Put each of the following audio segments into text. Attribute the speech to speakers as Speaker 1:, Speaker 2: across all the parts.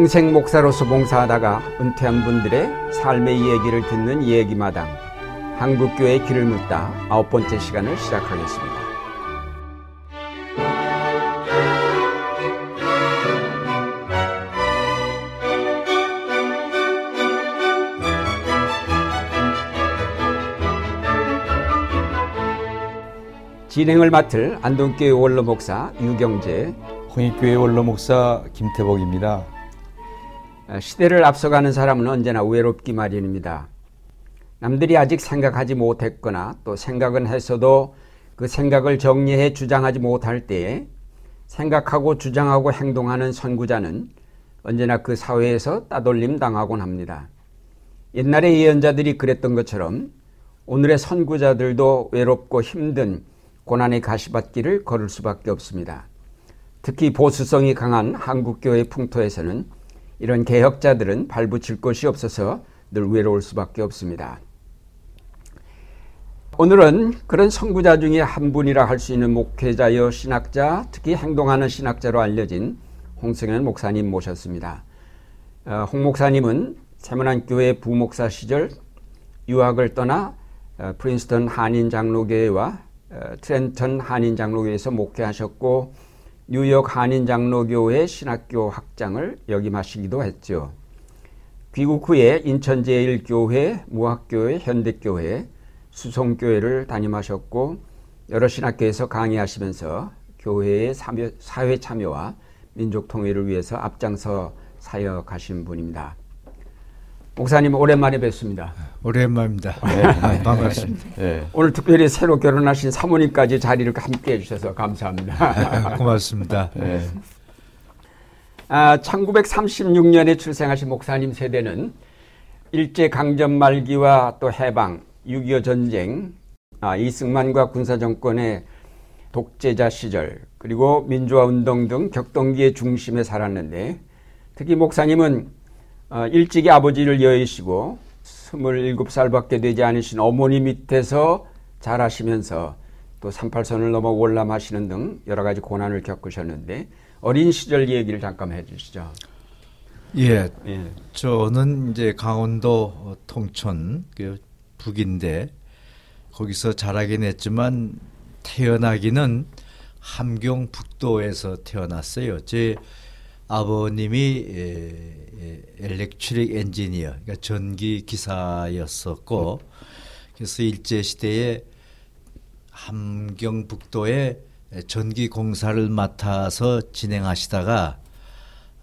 Speaker 1: 평생 목사로서 봉사하다가 은퇴한 분들의 삶의 이야기를 듣는 이야기마당 한국교회 길을 묻다 아홉 번째 시간을 시작하겠습니다. 진행을 맡을 안동교회 원로 목사 유경재,
Speaker 2: 홍익교회 원로 목사 김태복입니다.
Speaker 1: 아, 시대를 앞서가는 사람은 언제나 외롭기 마련입니다. 남들이 아직 생각하지 못했거나 또 생각은 했어도 그 생각을 정리해 주장하지 못할 때에 생각하고 주장하고 행동하는 선구자는 언제나 그 사회에서 따돌림 당하곤 합니다. 옛날의 예언자들이 그랬던 것처럼 오늘의 선구자들도 외롭고 힘든 고난의 가시밭길을 걸을 수밖에 없습니다. 특히 보수성이 강한 한국교회 풍토에서는 이런 개혁자들은 발붙일 것이 없어서 늘 외로울 수밖에 없습니다. 오늘은 그런 선구자 중에 한 분이라 할 수 있는 목회자여 신학자, 특히 행동하는 신학자로 알려진 홍성현 목사님 모셨습니다. 어, 홍 목사님은 세문안교회 부목사 시절 유학을 떠나 어, 프린스턴 한인장로교회와 어, 트렌턴 한인장로교회에서 목회하셨고 뉴욕 한인장로교회 신학교 학장을 역임하시기도 했죠. 귀국 후에 인천제일교회, 무학교회, 현대교회, 수송교회를 담임하셨고 여러 신학교에서 강의하시면서 교회의 사회 참여와 민족 통일을 위해서 앞장서 사역하신 분입니다. 목사님 오랜만에 뵙습니다.
Speaker 3: 오랜만입니다. 네. 반갑습니다.
Speaker 1: 네. 오늘 특별히 새로 결혼하신 사모님까지 자리를 함께 해주셔서 감사합니다.
Speaker 3: 고맙습니다. 네.
Speaker 1: 아, 1936년에 출생하신 목사님 세대는 일제 강점 말기와 또 해방, 6.25 전쟁, 아, 이승만과 군사정권의 독재자 시절, 그리고 민주화 운동 등 격동기의 중심에 살았는데 특히 목사님은 어, 일찍이 아버지를 여의시고 27살밖에 되지 않으신 어머니 밑에서 자라시면서 또 38선을 넘어 월남하시는 등 여러 가지 고난을 겪으셨는데 어린 시절 얘기를 잠깐 해주시죠.
Speaker 3: 예, 예. 저는 이제 강원도 통천 그 북인데 거기서 자라긴 했지만 태어나기는 함경 북도에서 태어났어요. 제 아버님이 엘렉트릭 엔지니어, 그러니까 전기 기사였었고, 그래서 일제 시대에 함경북도에 전기 공사를 맡아서 진행하시다가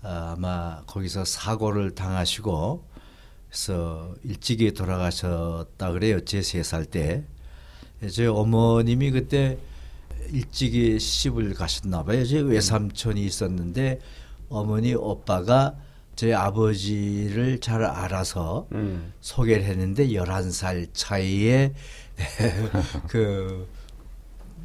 Speaker 3: 아마 거기서 사고를 당하시고 그래서 일찍이 돌아가셨다 그래요. 제 세 살 때. 제 어머님이 그때 일찍이 시집을 가셨나 봐요. 제 외삼촌이 있었는데 어머니 오빠가 제 아버지를 잘 알아서 음. 소개를 했는데 열한 살 차이에 그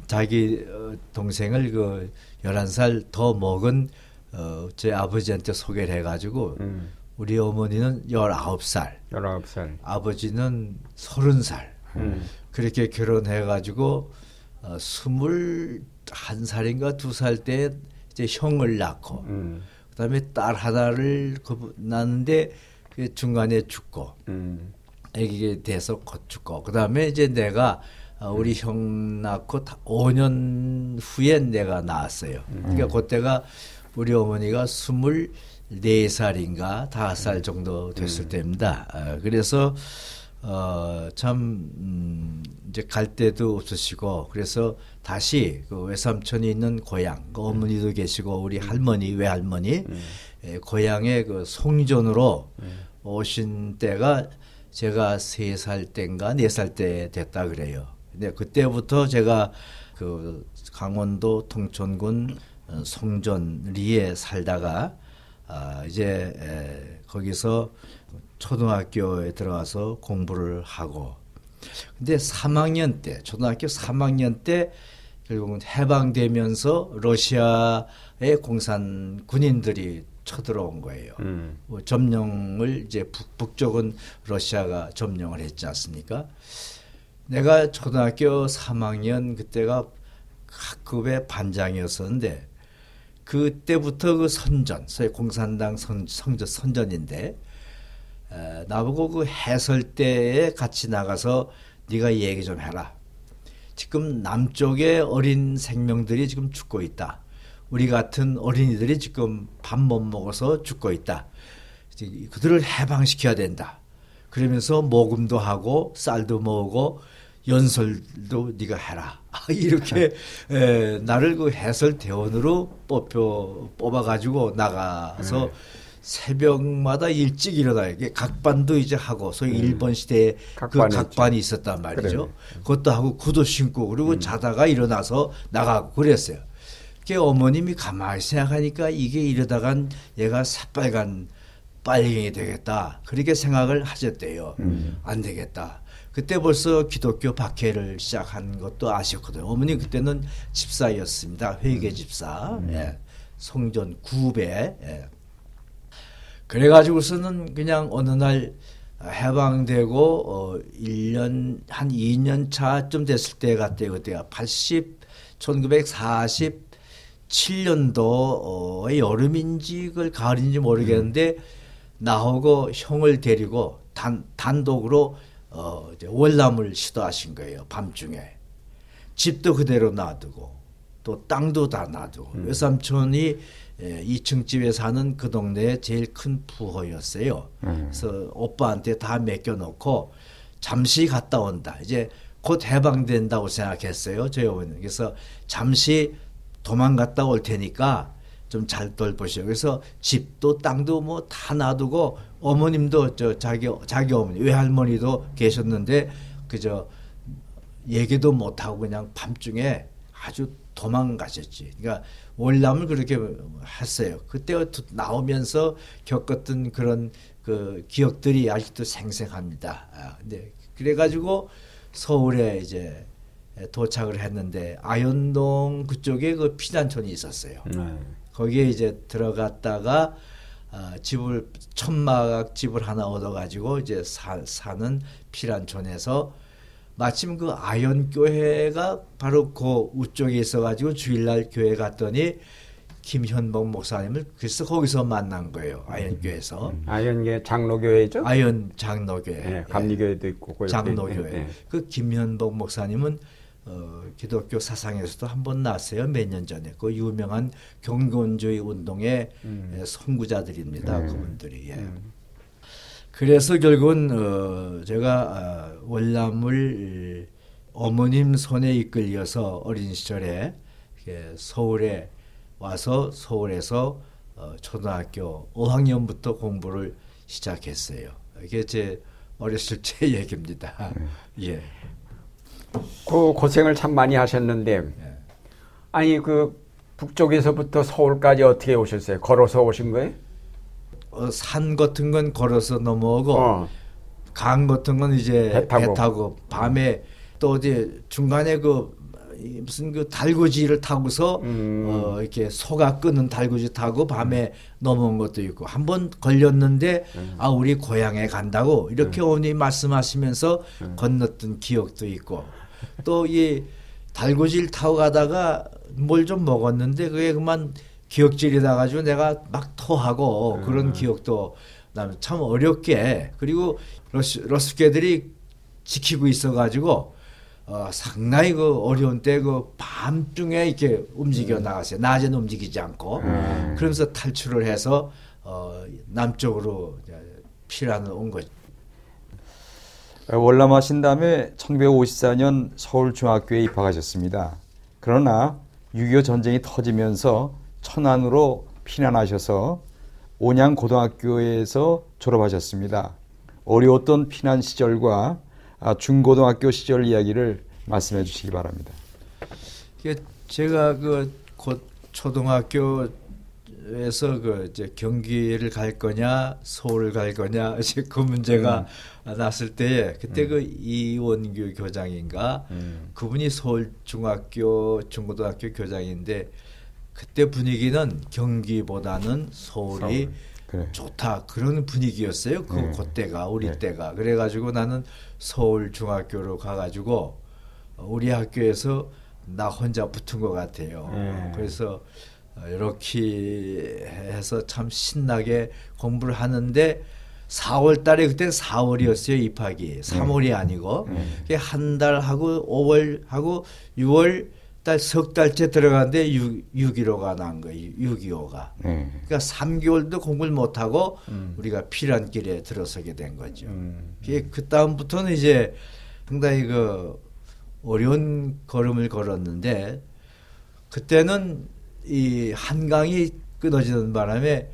Speaker 3: 자기 어, 동생을 그 열한 살더 먹은 어, 제 아버지한테 소개를 해가지고 음. 우리 어머니는 열아홉 살
Speaker 1: 열아홉 살
Speaker 3: 아버지는 서른 살 음. 그렇게 결혼해가지고 어, 스물한 살인가 두살때 이제 형을 낳고 음. 그다음에 딸 하나를 낳는데 그 중간에 죽고 음. 아기게 돼서 곧 죽고 그다음에 이제 내가 어, 우리 음. 형 낳고 5년 후에 내가 낳았어요. 음. 그러니까 그때가 우리 어머니가 스물 네 살인가 다섯 살 정도 됐을 음. 때입니다. 어, 그래서 어참 음, 이제 갈 데도 없으시고 그래서 다시 그 외삼촌이 있는 고향 그 어머니도 음. 계시고 우리 할머니 외할머니 음. 에, 고향의 그 송전으로 음. 오신 때가 제가 세 살 때인가 네 살 때 됐다 그래요. 근데 그때부터 제가 그 강원도 통천군 어, 송전리에 살다가 아 이제 에, 거기서 초등학교에 들어가서 공부를 하고 근데 3학년 때 초등학교 3학년 때 결국은 해방되면서 러시아의 공산 군인들이 쳐들어온 거예요. 음. 뭐 점령을 이제 북, 북쪽은 러시아가 점령을 했지 않습니까? 내가 초등학교 3학년 그때가 학급의 반장이었었는데 그때부터 그 선전, 소위 공산당 선, 성전, 선전인데 에, 나보고 그 해설대에 같이 나가서 네가 얘기 좀 해라. 지금 남쪽의 어린 생명들이 지금 죽고 있다. 우리 같은 어린이들이 지금 밥 못 먹어서 죽고 있다. 그들을 해방시켜야 된다. 그러면서 모금도 하고 쌀도 모으고 연설도 네가 해라. 이렇게 에, 나를 그 해설 대원으로 뽑혀 뽑아 가지고 나가서 네. 새벽마다 일찍 일어나요. 각반도 이제 하고 소위 음. 일본 시대에 그 각반이 있었단 말이죠. 그래. 그것도 하고 구도 신고 그리고 음. 자다가 일어나서 나가고 그랬어요. 그 어머님이 가만히 생각하니까 이게 이러다간 얘가 새빨간 빨갱이 되겠다. 그렇게 생각을 하셨대요. 음. 안 되겠다. 그때 벌써 기독교 박해를 시작한 것도 아셨거든요. 어머니 그때는 집사였습니다. 회계 집사. 음. 예. 성전 구배. 예. 그래가지고서는 그냥 어느 날 해방되고 어 1년 한 2년 차쯤 됐을 때 갔대요. 그때가 80 1947년도의 여름인지 그걸 가을인지 모르겠는데 나하고 형을 데리고 단 단독으로 어 이제 월남을 시도하신 거예요. 밤중에 집도 그대로 놔두고 또 땅도 다 놔두고 음. 외삼촌이 예, 2층 집에 사는 그 동네의 제일 큰 부호였어요. 음. 그래서 오빠한테 다 맡겨놓고 잠시 갔다 온다. 이제 곧 해방된다고 생각했어요. 저희 어머니는. 그래서 잠시 도망갔다 올 테니까 좀 잘 돌보시오. 그래서 집도 땅도 뭐 다 놔두고 어머님도 저 자기 자기 어머니 외할머니도 계셨는데 그저 얘기도 못 하고 그냥 밤중에 아주 도망가셨지. 그러니까 월남을 그렇게 했어요. 그때 나오면서 겪었던 그런 그 기억들이 아직도 생생합니다. 아, 근데 그래가지고 서울에 이제 도착을 했는데 아현동 그쪽에 그 피난촌이 있었어요. 네. 거기에 이제 들어갔다가 아, 집을 천막 집을 하나 얻어가지고 이제 사, 사는 피난촌에서 마침 그 아연 교회가 바로 그 우쪽에 있어가지고 주일날 교회 갔더니 김현복 목사님을 그래서 거기서 만난 거예요. 아연 교회에서. 음.
Speaker 1: 아연계 장로교회죠?
Speaker 3: 아연 장로교회.
Speaker 1: 네, 감리교회도 있고
Speaker 3: 장로교회. 네. 그 김현복 목사님은 어, 기독교 사상에서도 한 번 나왔어요. 몇 년 전에. 그 유명한 경건주의 운동의 음. 선구자들입니다. 음. 그분들이. 예. 음. 그래서 결국은 어 제가 어, 월남을 어머님 손에 이끌려서 어린 시절에 서울에 와서 서울에서 어 초등학교 5학년부터 공부를 시작했어요. 이게 제 어렸을 때 얘기입니다. 네. 예.
Speaker 1: 그 고생을 참 많이 하셨는데 예. 아니 그 북쪽에서부터 서울까지 어떻게 오셨어요? 걸어서 오신 거예요?
Speaker 3: 어, 산 같은 건 걸어서 넘어오고 어. 강 같은 건 이제 배 타고, 배 타고 밤에 또 어디 중간에 그 무슨 그 달구지를 타고서 음. 어 이렇게 소가 끄는 달구지 타고 밤에 넘어온 것도 있고 한 번 걸렸는데 음. 아 우리 고향에 간다고 이렇게 음. 어머니 말씀하시면서 음. 건넜던 기억도 있고 또 이 달구지를 타고 가다가 뭘 좀 먹었는데 그게 그만 기억질이 나가지고 내가 막 토하고 음. 그런 기억도 참 어렵게 그리고 러스, 러스케들이 지키고 있어가지고 어, 상당히 그 어려운 때 그 밤중에 이렇게 움직여 음. 나갔어요. 낮에는 움직이지 않고 음. 그러면서 탈출을 해서 어, 남쪽으로 피란을 온 거죠.
Speaker 2: 월남하신 다음에 1954년 서울 중학교에 입학하셨습니다. 그러나 6.25 전쟁이 터지면서 천안으로 피난하셔서 온양 고등학교에서 졸업하셨습니다. 어려웠던 피난 시절과 아, 중고등학교 시절 이야기를 말씀해 주시기 바랍니다.
Speaker 3: 제가 그 곧 초등학교에서 그 이제 경기를 갈 거냐 서울을 갈 거냐 이제 그 문제가 음. 났을 때 그때 음. 그 이원규 교장인가 음. 그분이 서울 중학교 중고등학교 교장인데 그때 분위기는 경기보다는 서울이 서울. 좋다 그런 분위기였어요. 그 네. 그때가 우리 네. 때가 그래가지고 나는 서울 중학교로 가가지고 우리 학교에서 나 혼자 붙은 것 같아요. 네. 그래서 어, 이렇게 해서 참 신나게 공부를 하는데 4월 달에 그때 4월이었어요 입학이 3월이 아니고 한 달 하고 5월 하고 6월 달 석 달째 들어갔는데 6, 6.15가 난 거예요 6.25가
Speaker 2: 네.
Speaker 3: 그러니까 3개월도 공부를 못 하고 우리가 피란 길에 들어서게 된 거죠.
Speaker 1: 음.
Speaker 3: 그 다음부터는 이제 상당히 그 어려운 걸음을 걸었는데 그때는 이 한강이 끊어지는 바람에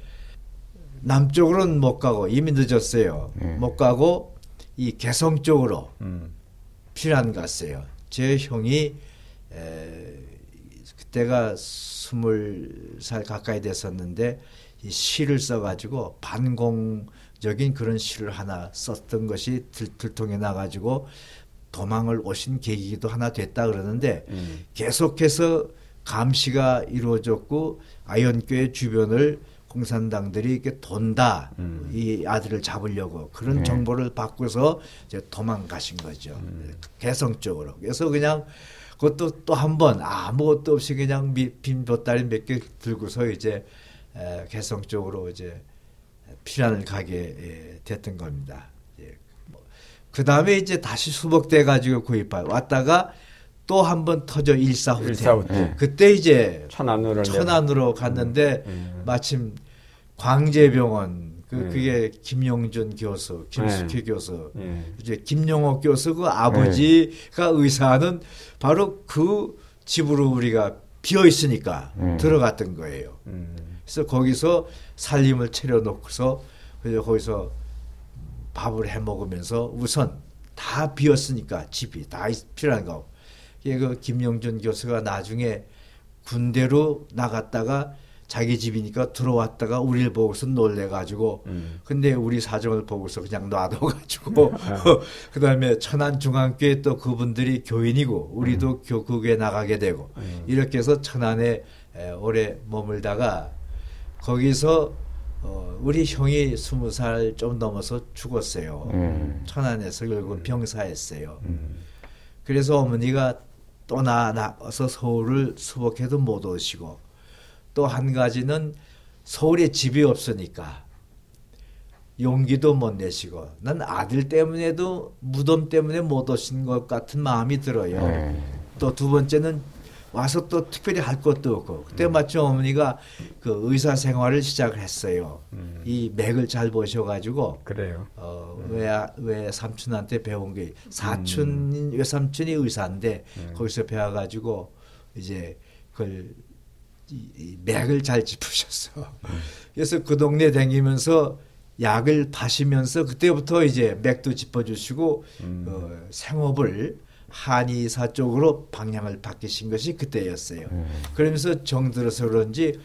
Speaker 3: 남쪽으로는 못 가고 이미 늦었어요.
Speaker 2: 네.
Speaker 3: 못 가고 이 개성 쪽으로
Speaker 1: 음.
Speaker 3: 피란 갔어요. 제 형이 에, 그때가 스물 살 가까이 됐었는데 이 시를 써가지고 반공적인 그런 시를 하나 썼던 것이 들, 들통에 나가지고 도망을 오신 계기도 하나 됐다 그러는데
Speaker 1: 음.
Speaker 3: 계속해서 감시가 이루어졌고 아현교회 주변을 공산당들이 이렇게 돈다
Speaker 1: 음.
Speaker 3: 이 아들을 잡으려고 그런
Speaker 2: 네.
Speaker 3: 정보를 받고서 이제 도망가신 거죠 개성 쪽으로 그래서 그냥 그것도 또 한 번 아무것도 없이 그냥 미- 빈 보따리 몇 개 들고서 이제 에, 개성 쪽으로 이제 피란을 가게 예, 됐던 겁니다. 예. 그 다음에 이제 다시 수복돼 가지고 구입하 왔다가 또 한 번 터져 일사후퇴.
Speaker 1: 일사후퇴.
Speaker 2: 네.
Speaker 3: 그때 이제
Speaker 1: 천안으로
Speaker 3: 천안으로 갔는데
Speaker 1: 음.
Speaker 3: 마침 광재병원 그
Speaker 1: 음.
Speaker 3: 그게 김용준 교수, 김숙희 교수,
Speaker 1: 예.
Speaker 3: 이제 김용옥 교수 그 아버지가 의사는 바로 그 집으로 우리가 비어 있으니까
Speaker 2: 음.
Speaker 3: 들어갔던 거예요.
Speaker 1: 음.
Speaker 3: 그래서 거기서 살림을 차려놓고서 그래서 거기서 밥을 해 먹으면서 우선 다 비었으니까 집이 다 있- 필요한 거. 그 김영준 교수가 나중에 군대로 나갔다가 자기 집이니까 들어왔다가 우리를 보고서 놀래가지고
Speaker 1: 음.
Speaker 3: 근데 우리 사정을 보고서 그냥 놔둬가지고 그 다음에 천안중앙교회 또 그분들이 교인이고 우리도 교국에 나가게 되고
Speaker 1: 음.
Speaker 3: 이렇게 해서 천안에 에, 오래 머물다가 거기서 어, 우리 형이 스무 살 좀 넘어서 죽었어요.
Speaker 2: 음.
Speaker 3: 천안에서 결국 병사했어요.
Speaker 1: 음.
Speaker 3: 그래서 어머니가 또 나, 나와서 서울을 수복해도 못 오시고 또 한 가지는 서울에 집이 없으니까 용기도 못 내시고 난 아들 때문에도 무덤 때문에 못 오신 것 같은 마음이 들어요.
Speaker 2: 네.
Speaker 3: 또두 번째는 와서 또 특별히 할 것도 없고 그때 마침 어머니가 그 의사 생활을 시작을 했어요.
Speaker 1: 음.
Speaker 3: 이 맥을 잘 보셔가지고
Speaker 1: 그래요.
Speaker 3: 어, 외, 외 삼촌한테 배운 게 사촌인 외삼촌이 의사인데 거기서 배워가지고 이제 그걸 맥을 잘 짚으셨어. 그래서 그 동네 다니면서 약을 파시면서 그때부터 이제 맥도 짚어주시고 어, 생업을 한의사 쪽으로 방향을 바뀌신 것이 그때였어요. 그러면서 정들어서 그런지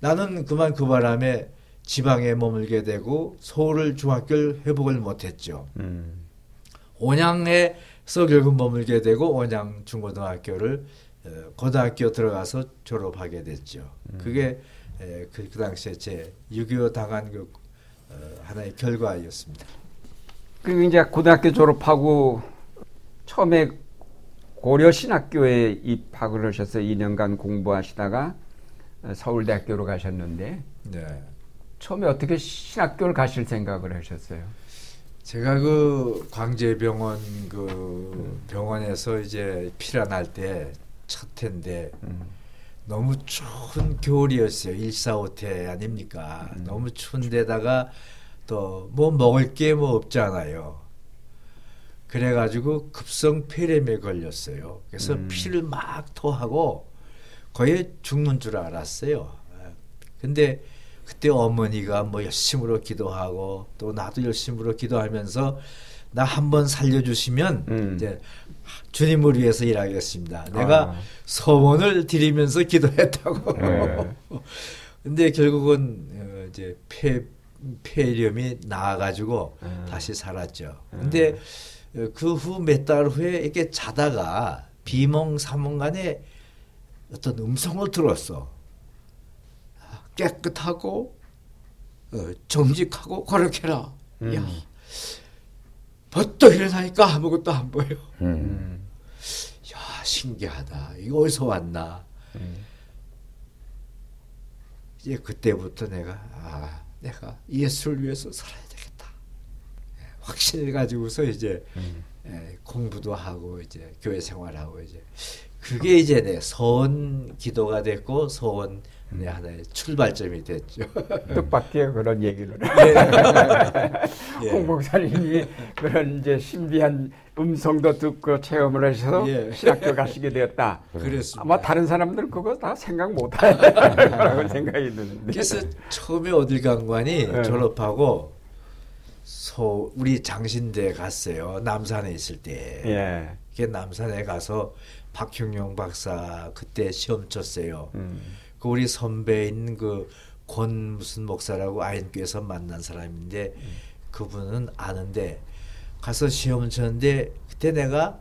Speaker 3: 나는 그만 그 바람에 지방에 머물게 되고 서울을 중학교를 회복을 못했죠.
Speaker 1: 음.
Speaker 3: 온양에서 결국 머물게 되고 온양 중고등학교를 어, 고등학교 들어가서 졸업하게 됐죠. 그게 에, 그, 그 당시에 제 6.25 당한 그 어, 하나의 결과였습니다.
Speaker 1: 그리고 이제 고등학교 졸업하고 처음에 고려 신학교에 입학을 하셔서 2년간 공부하시다가 서울대학교로 가셨는데
Speaker 3: 네.
Speaker 1: 처음에 어떻게 신학교를 가실 생각을 하셨어요?
Speaker 3: 제가 그 광재병원 그 병원에서 이제 피란할 때 첫 해인데
Speaker 1: 음.
Speaker 3: 너무 추운 겨울이었어요. 일사오태 아닙니까? 너무 추운데다가 또 뭐 먹을 게 뭐 없잖아요. 그래가지고 급성 폐렴에 걸렸어요. 그래서
Speaker 1: 음.
Speaker 3: 피를 막 토하고 거의 죽는 줄 알았어요. 근데 그때 어머니가 뭐 열심으로 기도하고 또 나도 열심으로 기도하면서 나 한번 살려주시면
Speaker 1: 음.
Speaker 3: 이제 주님을 위해서 일하겠습니다. 내가
Speaker 1: 아.
Speaker 3: 소원을 드리면서 기도했다고.
Speaker 1: 네.
Speaker 3: 근데 결국은 어, 이제 폐 폐렴이 나아가지고
Speaker 1: 음.
Speaker 3: 다시 살았죠. 근데 그후 몇 달 후에 이렇게 자다가 비몽사몽간에 어떤 음성을 들었어. 깨끗하고 어, 정직하고 거룩해라.
Speaker 1: 음.
Speaker 3: 야, 벌떡 일어나니까 아무것도 안 보여.
Speaker 2: 음.
Speaker 1: 음.
Speaker 3: 야 신기하다. 이거 어디서 왔나?
Speaker 1: 음.
Speaker 3: 이제 그때부터 내가 아 내가 예수를 위해서 살아야 되겠다 예, 확신을 가지고서 이제 음. 예, 공부도 하고 이제 교회 생활하고 이제 그게 이제 내 서원 기도가 됐고 서원 네, 하나의 출발점이 됐죠.
Speaker 1: 뜻밖의 그런 얘기를. 예. 홍 목사님이 그런 이제 신비한 음성도 듣고 체험을 하셔서 예. 신학교 가시게 되었다.
Speaker 3: 그랬습니다.
Speaker 1: 아마 다른 사람들은 그거 다 생각 못할 거라고 생각이 드는데.
Speaker 3: 그래서 처음에 어딜 간관이 네. 졸업하고 소 우리 장신대 갔어요. 남산에 있을 때. 예. 그 남산에 가서 박형용 박사 그때 시험 쳤어요. 음. 그 우리 선배인 그 권 무슨 목사라고 아인교에서 만난 사람인데 음. 그분은 아는데 가서 시험을 쳤는데 그때 내가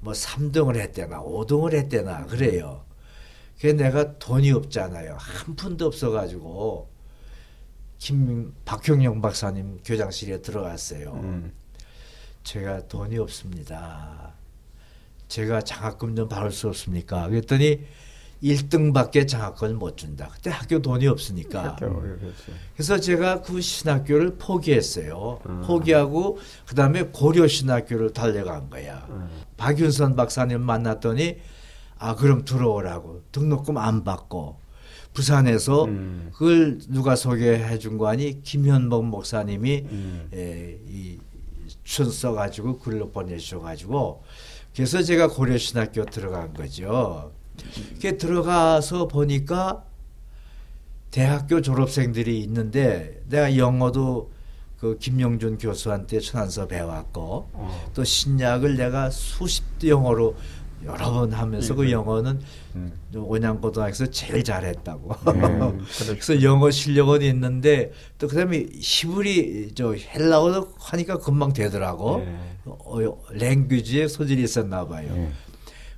Speaker 3: 뭐 3등을 했대나 5등을 했대나 그래요. 그 내가 돈이 없잖아요. 한 푼도 없어가지고 김 박형영 박사님 교장실에 들어갔어요. 음. 제가 돈이 없습니다. 제가 장학금 좀 받을 수 없습니까? 그랬더니 1등밖에 장학금을 못 준다. 그때 학교 돈이 없으니까. 그렇죠. 그래서 제가 그 신학교를 포기했어요. 음. 포기하고 그다음에 고려 신학교를 달려간 거야. 음. 박윤선 박사님 만났더니 아 그럼 들어오라고 등록금 안 받고 부산에서 음. 그걸 누가 소개해 준 거 아니 김현복 목사님이 음. 에, 이 춘 써 가지고 글로 보내주셔 가지고 그래서 제가 고려 신학교 들어간 거죠. 이렇게 들어가서 보니까 대학교 졸업생들이 있는데 내가 영어도 그 김영준 교수한테 천안서 배웠고 어. 또 신약을 내가 수십 영어로 여러 번 하면서 그 네. 영어는 음. 온양고등학교에서 제일 잘했다고. 음, 그래서 영어 실력은 있는데 또 그다음에 히브리 저 헬라어도 하니까 금방 되더라고. 네. 어, 랭귀지에 소질이 있었나 봐요. 네.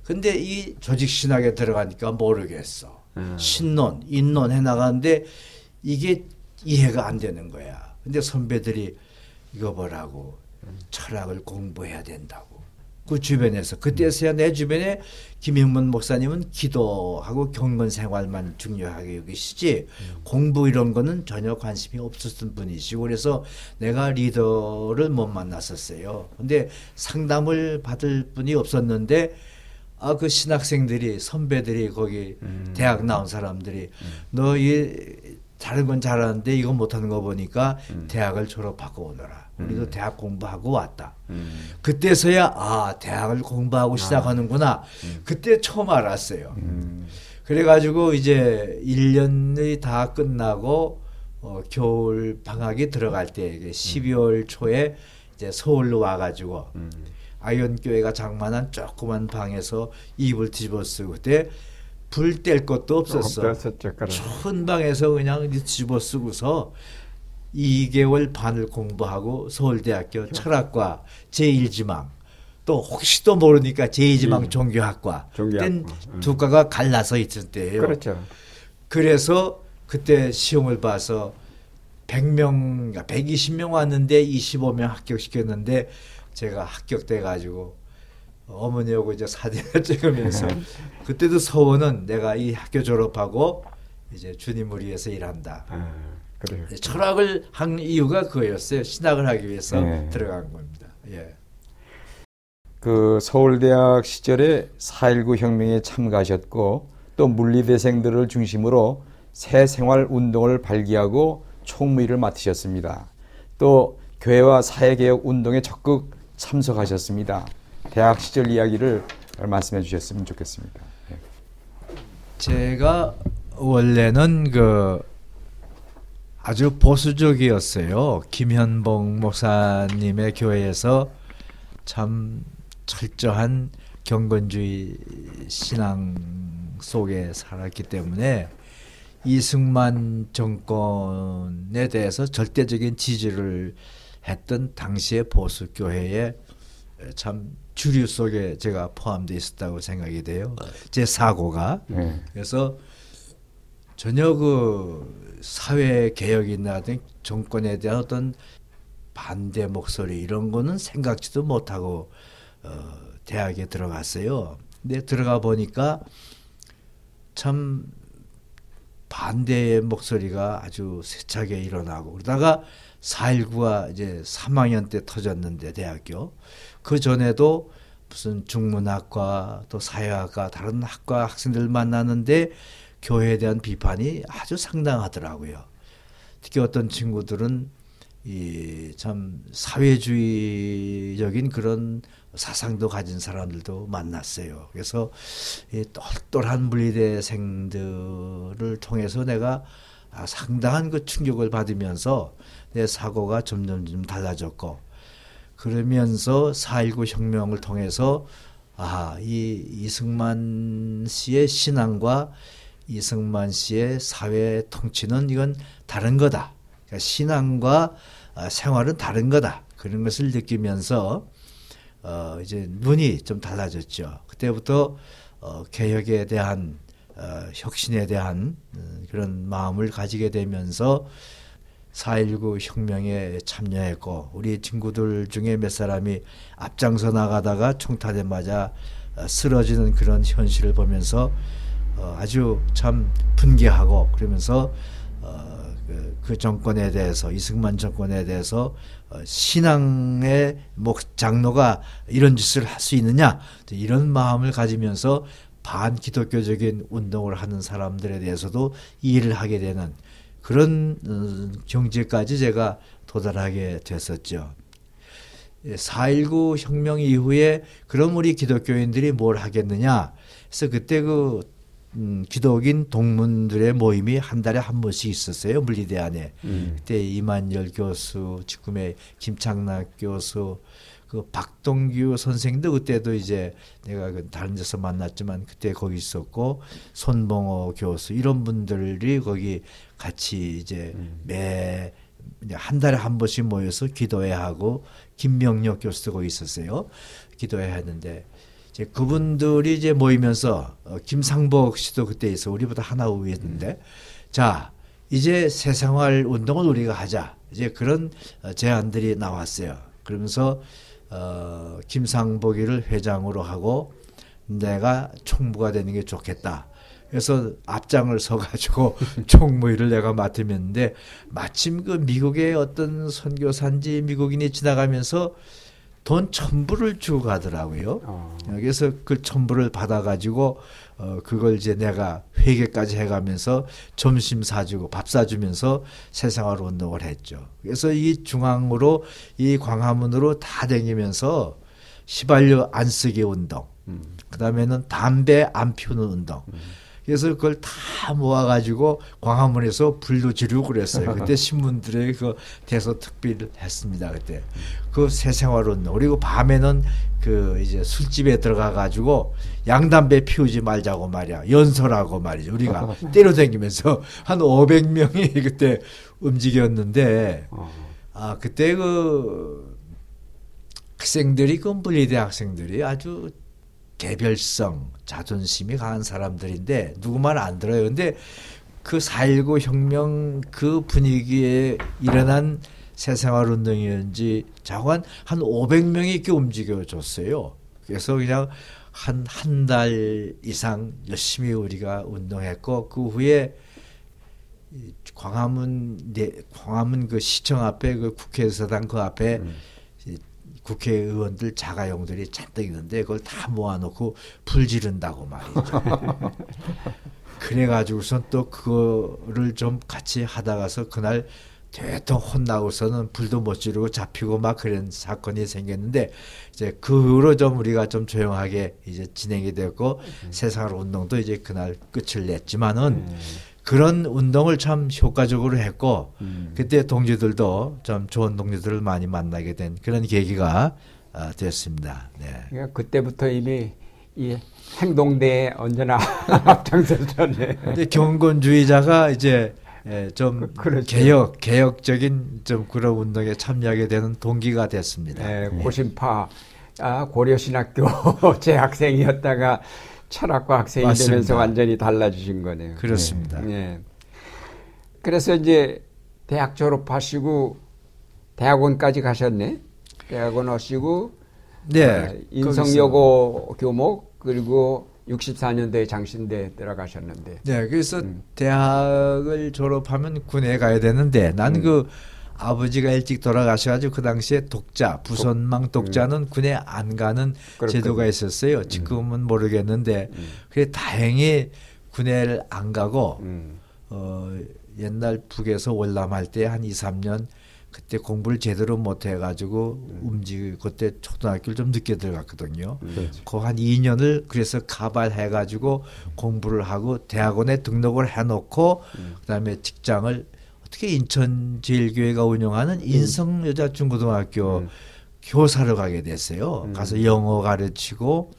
Speaker 3: 근데 이 조직 신학에 들어가니까 모르겠어. 음. 신론, 인론 해 나가는데 이게 이해가 안 되는 거야. 근데 선배들이 이거 보라고 철학을 공부해야 된다고. 그 주변에서 그때서야 내 주변에 김영문 목사님은 기도하고 경건 생활만 중요하게 여기시지 음. 공부 이런 거는 전혀 관심이 없었던 분이시고 그래서 내가 리더를 못 만났었어요. 근데 상담을 받을 분이 없었는데 아 그 신학생들이 선배들이 거기 음. 대학 나온 사람들이 음. 너이 다른 건 잘하는데 이거 못하는 거 보니까 음. 대학을 졸업하고 오너라. 우리도 음. 대학 공부하고 왔다. 음. 그때서야 아 대학을 공부하고 아. 시작하는구나. 음. 그때 처음 알았어요. 그래가지고 이제 1년이 다 끝나고 어, 겨울 방학이 들어갈 때 12월 초에 이제 서울로 와가지고 아이언교회가 장만한 조그만 방에서 이불 뒤집어 쓰고 그때 불 뗄 것도 없었어. 춘 방에서 그냥 뒤집어 쓰고서 2개월 반을 공부하고 서울대학교 철학과 제1지망 또 혹시도 모르니까 제2지망 음. 종교학과 땐 음. 두 과가 갈라서 있을 때예요.
Speaker 1: 그렇죠.
Speaker 3: 그래서 그때 시험을 봐서 100명, 120명 왔는데 25명 합격시켰는데 제가 합격돼 가지고 어머니하고 이제 사진을 찍으면서 그때도 서원은 내가 이 학교 졸업하고 이제 주님을 위해서 일한다. 아, 그래요. 철학을 한 이유가 그거였어요. 신학을 하기 위해서 네. 들어간 겁니다. 예.
Speaker 2: 그 서울대학 시절에 4.19 혁명에 참가하셨고 또 물리대생들을 중심으로 새 생활 운동을 발기하고 총무위를 맡으셨습니다. 또 교회와 사회개혁 운동에 적극 참석하셨습니다. 대학 시절 이야기를 말씀해 주셨으면 좋겠습니다. 네.
Speaker 3: 제가 원래는 그 아주 보수적이었어요. 김현봉 목사님의 교회에서 참 철저한 경건주의 신앙 속에 살았기 때문에 이승만 정권에 대해서 절대적인 지지를 했던 당시의 보수 교회에 참 주류 속에 제가 포함되어 있었다고 생각이 돼요. 제 사고가 네. 그래서 전혀 그 사회 개혁이나 정권에 대한 어떤 반대 목소리 이런 거는 생각지도 못하고 어, 대학에 들어갔어요. 근데 들어가 보니까 참 반대의 목소리가 아주 세차게 일어나고 그러다가 4.19가 이제 3학년 때 터졌는데 대학교 그 전에도 무슨 중문학과 또 사회학과 다른 학과 학생들 만나는데 교회에 대한 비판이 아주 상당하더라고요. 특히 어떤 친구들은 이 참 사회주의적인 그런 사상도 가진 사람들도 만났어요. 그래서 이 똘똘한 물리대생들을 통해서 내가 아, 상당한 그 충격을 받으면서 내 사고가 점점 좀 달라졌고 그러면서 4.19 혁명을 통해서 아, 이 이승만 씨의 신앙과 이승만 씨의 사회 통치는 이건 다른 거다. 그러니까 신앙과 아, 생활은 다른 거다. 그런 것을 느끼면서 어 이제 눈이 좀 달라졌죠. 그때부터 어 개혁에 대한 어 혁신에 대한 음, 그런 마음을 가지게 되면서 4.19 혁명에 참여했고 우리 친구들 중에 몇 사람이 앞장서 나가다가 총탄에 맞아 어, 쓰러지는 그런 현실을 보면서 어 아주 참 분개하고 그러면서 그, 그 정권에 대해서 이승만 정권에 대해서 어, 신앙의 목 장로가 이런 짓을 할 수 있느냐 이런 마음을 가지면서 반기독교적인 운동을 하는 사람들에 대해서도 이해를 하게 되는 그런 어, 경지까지 제가 도달하게 됐었죠. 4.19 예, 혁명 이후에 그럼 우리 기독교인들이 뭘 하겠느냐. 그래서 그때 그 음, 기독인 동문들의 모임이 한 달에 한 번씩 있었어요 물리대 안에. 음. 그때 이만열 교수, 지금의 김창락 교수, 그 박동규 선생도 그때도 이제 내가 그 다른 데서 만났지만 그때 거기 있었고 손봉호 교수 이런 분들이 거기 같이 이제 음. 매 한 달에 한 번씩 모여서 기도회 하고 김명력 교수도 거기 있었어요. 기도회 하는데 이제 그분들이 이제 모이면서 어, 김상복 씨도 그때 있어 우리보다 하나 위였는데 자 이제 새생활 운동을 우리가 하자 이제 그런 어, 제안들이 나왔어요. 그러면서 어, 김상복이를 회장으로 하고 내가 총무가 되는 게 좋겠다. 그래서 앞장을 서가지고 총무일을 내가 맡으면데 마침 그 미국의 어떤 선교사인지 미국인이 지나가면서 돈 천불을 주고 가더라고요. 어. 그래서 그 천불을 받아가지고 어 그걸 이제 내가 회계까지 해가면서 점심 사주고 밥 사주면서 세상화로 운동을 했죠. 그래서 이 중앙으로 이 광화문으로 다 다니면서 시발료 안 쓰기 운동, 음. 그 다음에는 담배 안 피우는 운동. 음. 그래서 그걸 다 모아가지고 광화문에서 불도 지르고 그랬어요. 그때 신문들에 그 대서 특비를 했습니다. 그때 그 새 생활은 그리고 밤에는 그 이제 술집에 들어가 가지고 양담배 피우지 말자고 말이야 연설하고 말이죠. 우리가 때려다니면서 한 500명이 그때 움직였는데 어. 아 그때 그 학생들이 그 분리대 학생들이 아주 개별성, 자존심이 강한 사람들인데 누구 말안 들어요. 근데 그4.19 혁명 그 분위기에 일어난 새생활 운동이었는지 자관 한 500명이 이렇게 움직여 줬어요. 그래서 그냥 한 한 달 이상 열심히 우리가 운동했고 그 후에 광화문 내 광화문 그 시청 앞에 그 국회의사당 그 앞에 음. 국회의원들 자가용들이 잔뜩 있는데 그걸 다 모아놓고 불 지른다고 말이죠. 그래가지고선 또 그거를 좀 같이 하다가서 그날 대통 혼나고서는 불도 못 지르고 잡히고 막 그런 사건이 생겼는데 이제 그 후로 좀 우리가 좀 조용하게 이제 진행이 됐고 음. 세상을 운동도 이제 그날 끝을 냈지만은 음. 그런 운동을 참 효과적으로 했고 음. 그때 동지들도 좀 좋은 동지들을 많이 만나게 된 그런 계기가 어, 됐습니다. 네.
Speaker 1: 그러니까 그때부터 이미 이 행동대에 언제나 앞장섰잖아요.
Speaker 3: 경건주의자가 이제 예, 좀 그렇죠. 개혁 개혁적인 좀 그런 운동에 참여하게 되는 동기가 됐습니다.
Speaker 1: 네, 고심파 아, 고려신학교 재학생이었다가 철학과 학생이 맞습니다. 되면서 완전히 달라지신 거네요.
Speaker 3: 그렇습니다. 네. 네.
Speaker 1: 그래서 이제 대학 졸업하시고 대학원까지 가셨네. 대학원 하시고 네. 어, 인성여고 교목 그리고 64년도에 장신대 들어가셨는데.
Speaker 3: 네, 그래서 음. 대학을 졸업하면 군에 가야 되는데 나는 음. 그 아버지가 일찍 돌아가셔가지고 그 당시에 독자 부선망 독자는 음. 군에 안 가는 그렇군요. 제도가 있었어요. 음. 지금은 모르겠는데 음. 그래 다행히 군에를 안 가고 음. 어, 옛날 북에서 월남할 때 한 2, 3년 그때 공부를 제대로 못 해가지고 음. 움직이 그때 초등학교를 좀 늦게 들어갔거든요. 음. 그한 2년을 그래서 가발해가지고 공부를 하고 대학원에 등록을 해놓고 음. 그다음에 직장을 어떻게 인천제일교회가 운영하는 음. 인성여자중고등학교 음. 교사로 가게 됐어요. 음. 가서 영어 가르치고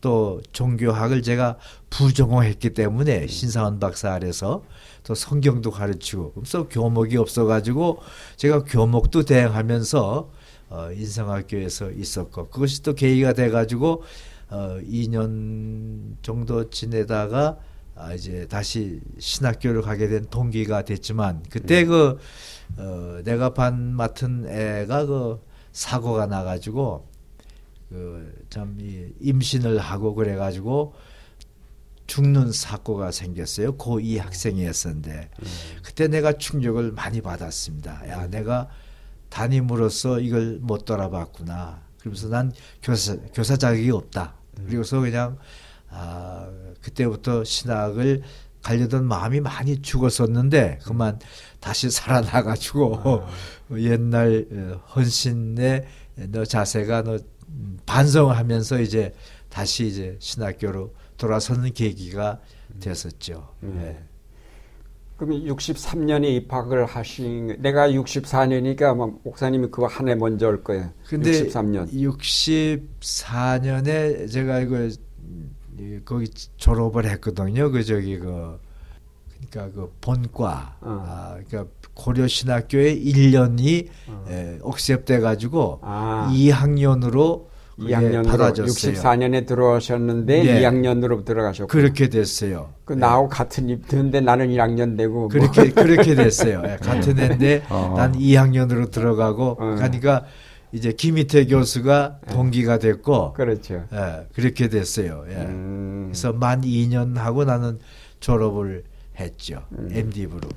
Speaker 3: 또 종교학을 제가 부전공했기 때문에 신사원 박사 아래서 또 성경도 가르치고 그래서 교목이 없어가지고 제가 교목도 대행하면서 어, 인성학교에서 있었고 그것이 또 계기가 돼가지고 어, 2년 정도 지내다가 아, 이제 다시 신학교를 가게 된 동기가 됐지만 그때 음. 그 어, 내가 반 맡은 애가 그 사고가 나가지고 그참 임신을 하고 그래가지고 죽는 사고가 생겼어요. 고2 학생이었었는데 음. 그때 내가 충격을 많이 받았습니다. 야, 내가 담임으로서 이걸 못 돌아봤구나. 그러면서 난 교사 교사 자격이 없다. 음. 그리고서 그냥 아, 그때부터 신학을 가려던 마음이 많이 죽었었는데 그만 다시 살아나가지고 아. 옛날 어, 헌신의 너 자세가 너 반성을 하면서 이제 다시 이제 신학교로 돌아서는 계기가 됐었죠. 음. 네.
Speaker 1: 그럼 63년에 입학을 하신 내가 64년이니까 아마 목사님이 그거 한해 먼저 올 거예요.
Speaker 3: 근데 63년. 64년에 제가 이거 거기 졸업을 했거든요. 그 저기 그 그러니까 그 본과 어. 아 그러니까 고려 신학교에 1년이 어. 에, 옥셉돼 가지고 아. 2학년으로
Speaker 1: 2학년으로 64년에 들어오셨는데 네. 2학년으로 들어가셨고
Speaker 3: 그렇게 됐어요.
Speaker 1: 그 네. 나하고 같은 입드인데 나는 1학년 되고
Speaker 3: 뭐. 그렇게 뭐. 그렇게 됐어요. 네, 같은 애인데 어. 난 2학년으로 들어가고 어. 그러니까 이제 김희태 교수가 네. 동기가 됐고
Speaker 1: 그렇죠.
Speaker 3: 예, 그렇게 됐어요. 예. 음. 그래서 만 2년 하고 나는 졸업을 했죠. 음. MD부로.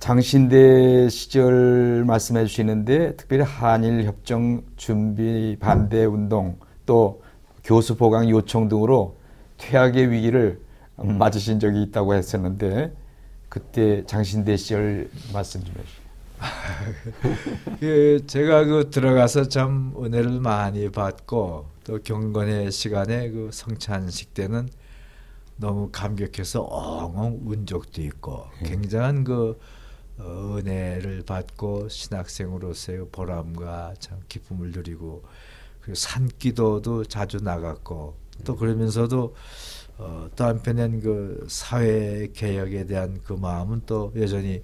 Speaker 2: 장신대 시절 말씀해 주시는데 특별히 한일 협정 준비 반대 운동 또 교수 보강 요청 등으로 퇴학의 위기를 음. 맞으신 적이 있다고 했었는데 그때 장신대 시절 말씀 좀 해주세요.
Speaker 3: 그 제가 그 들어가서 참 은혜를 많이 받고 또 경건의 시간에 그 성찬식 때는 너무 감격해서 엉엉 운 적도 있고 예. 굉장한 그 은혜를 받고 신학생으로서의 보람과 참 기쁨을 누리고 그리고 산기도도 자주 나갔고 또 그러면서도 어, 또 한편엔 그 사회 개혁에 대한 그 마음은 또 여전히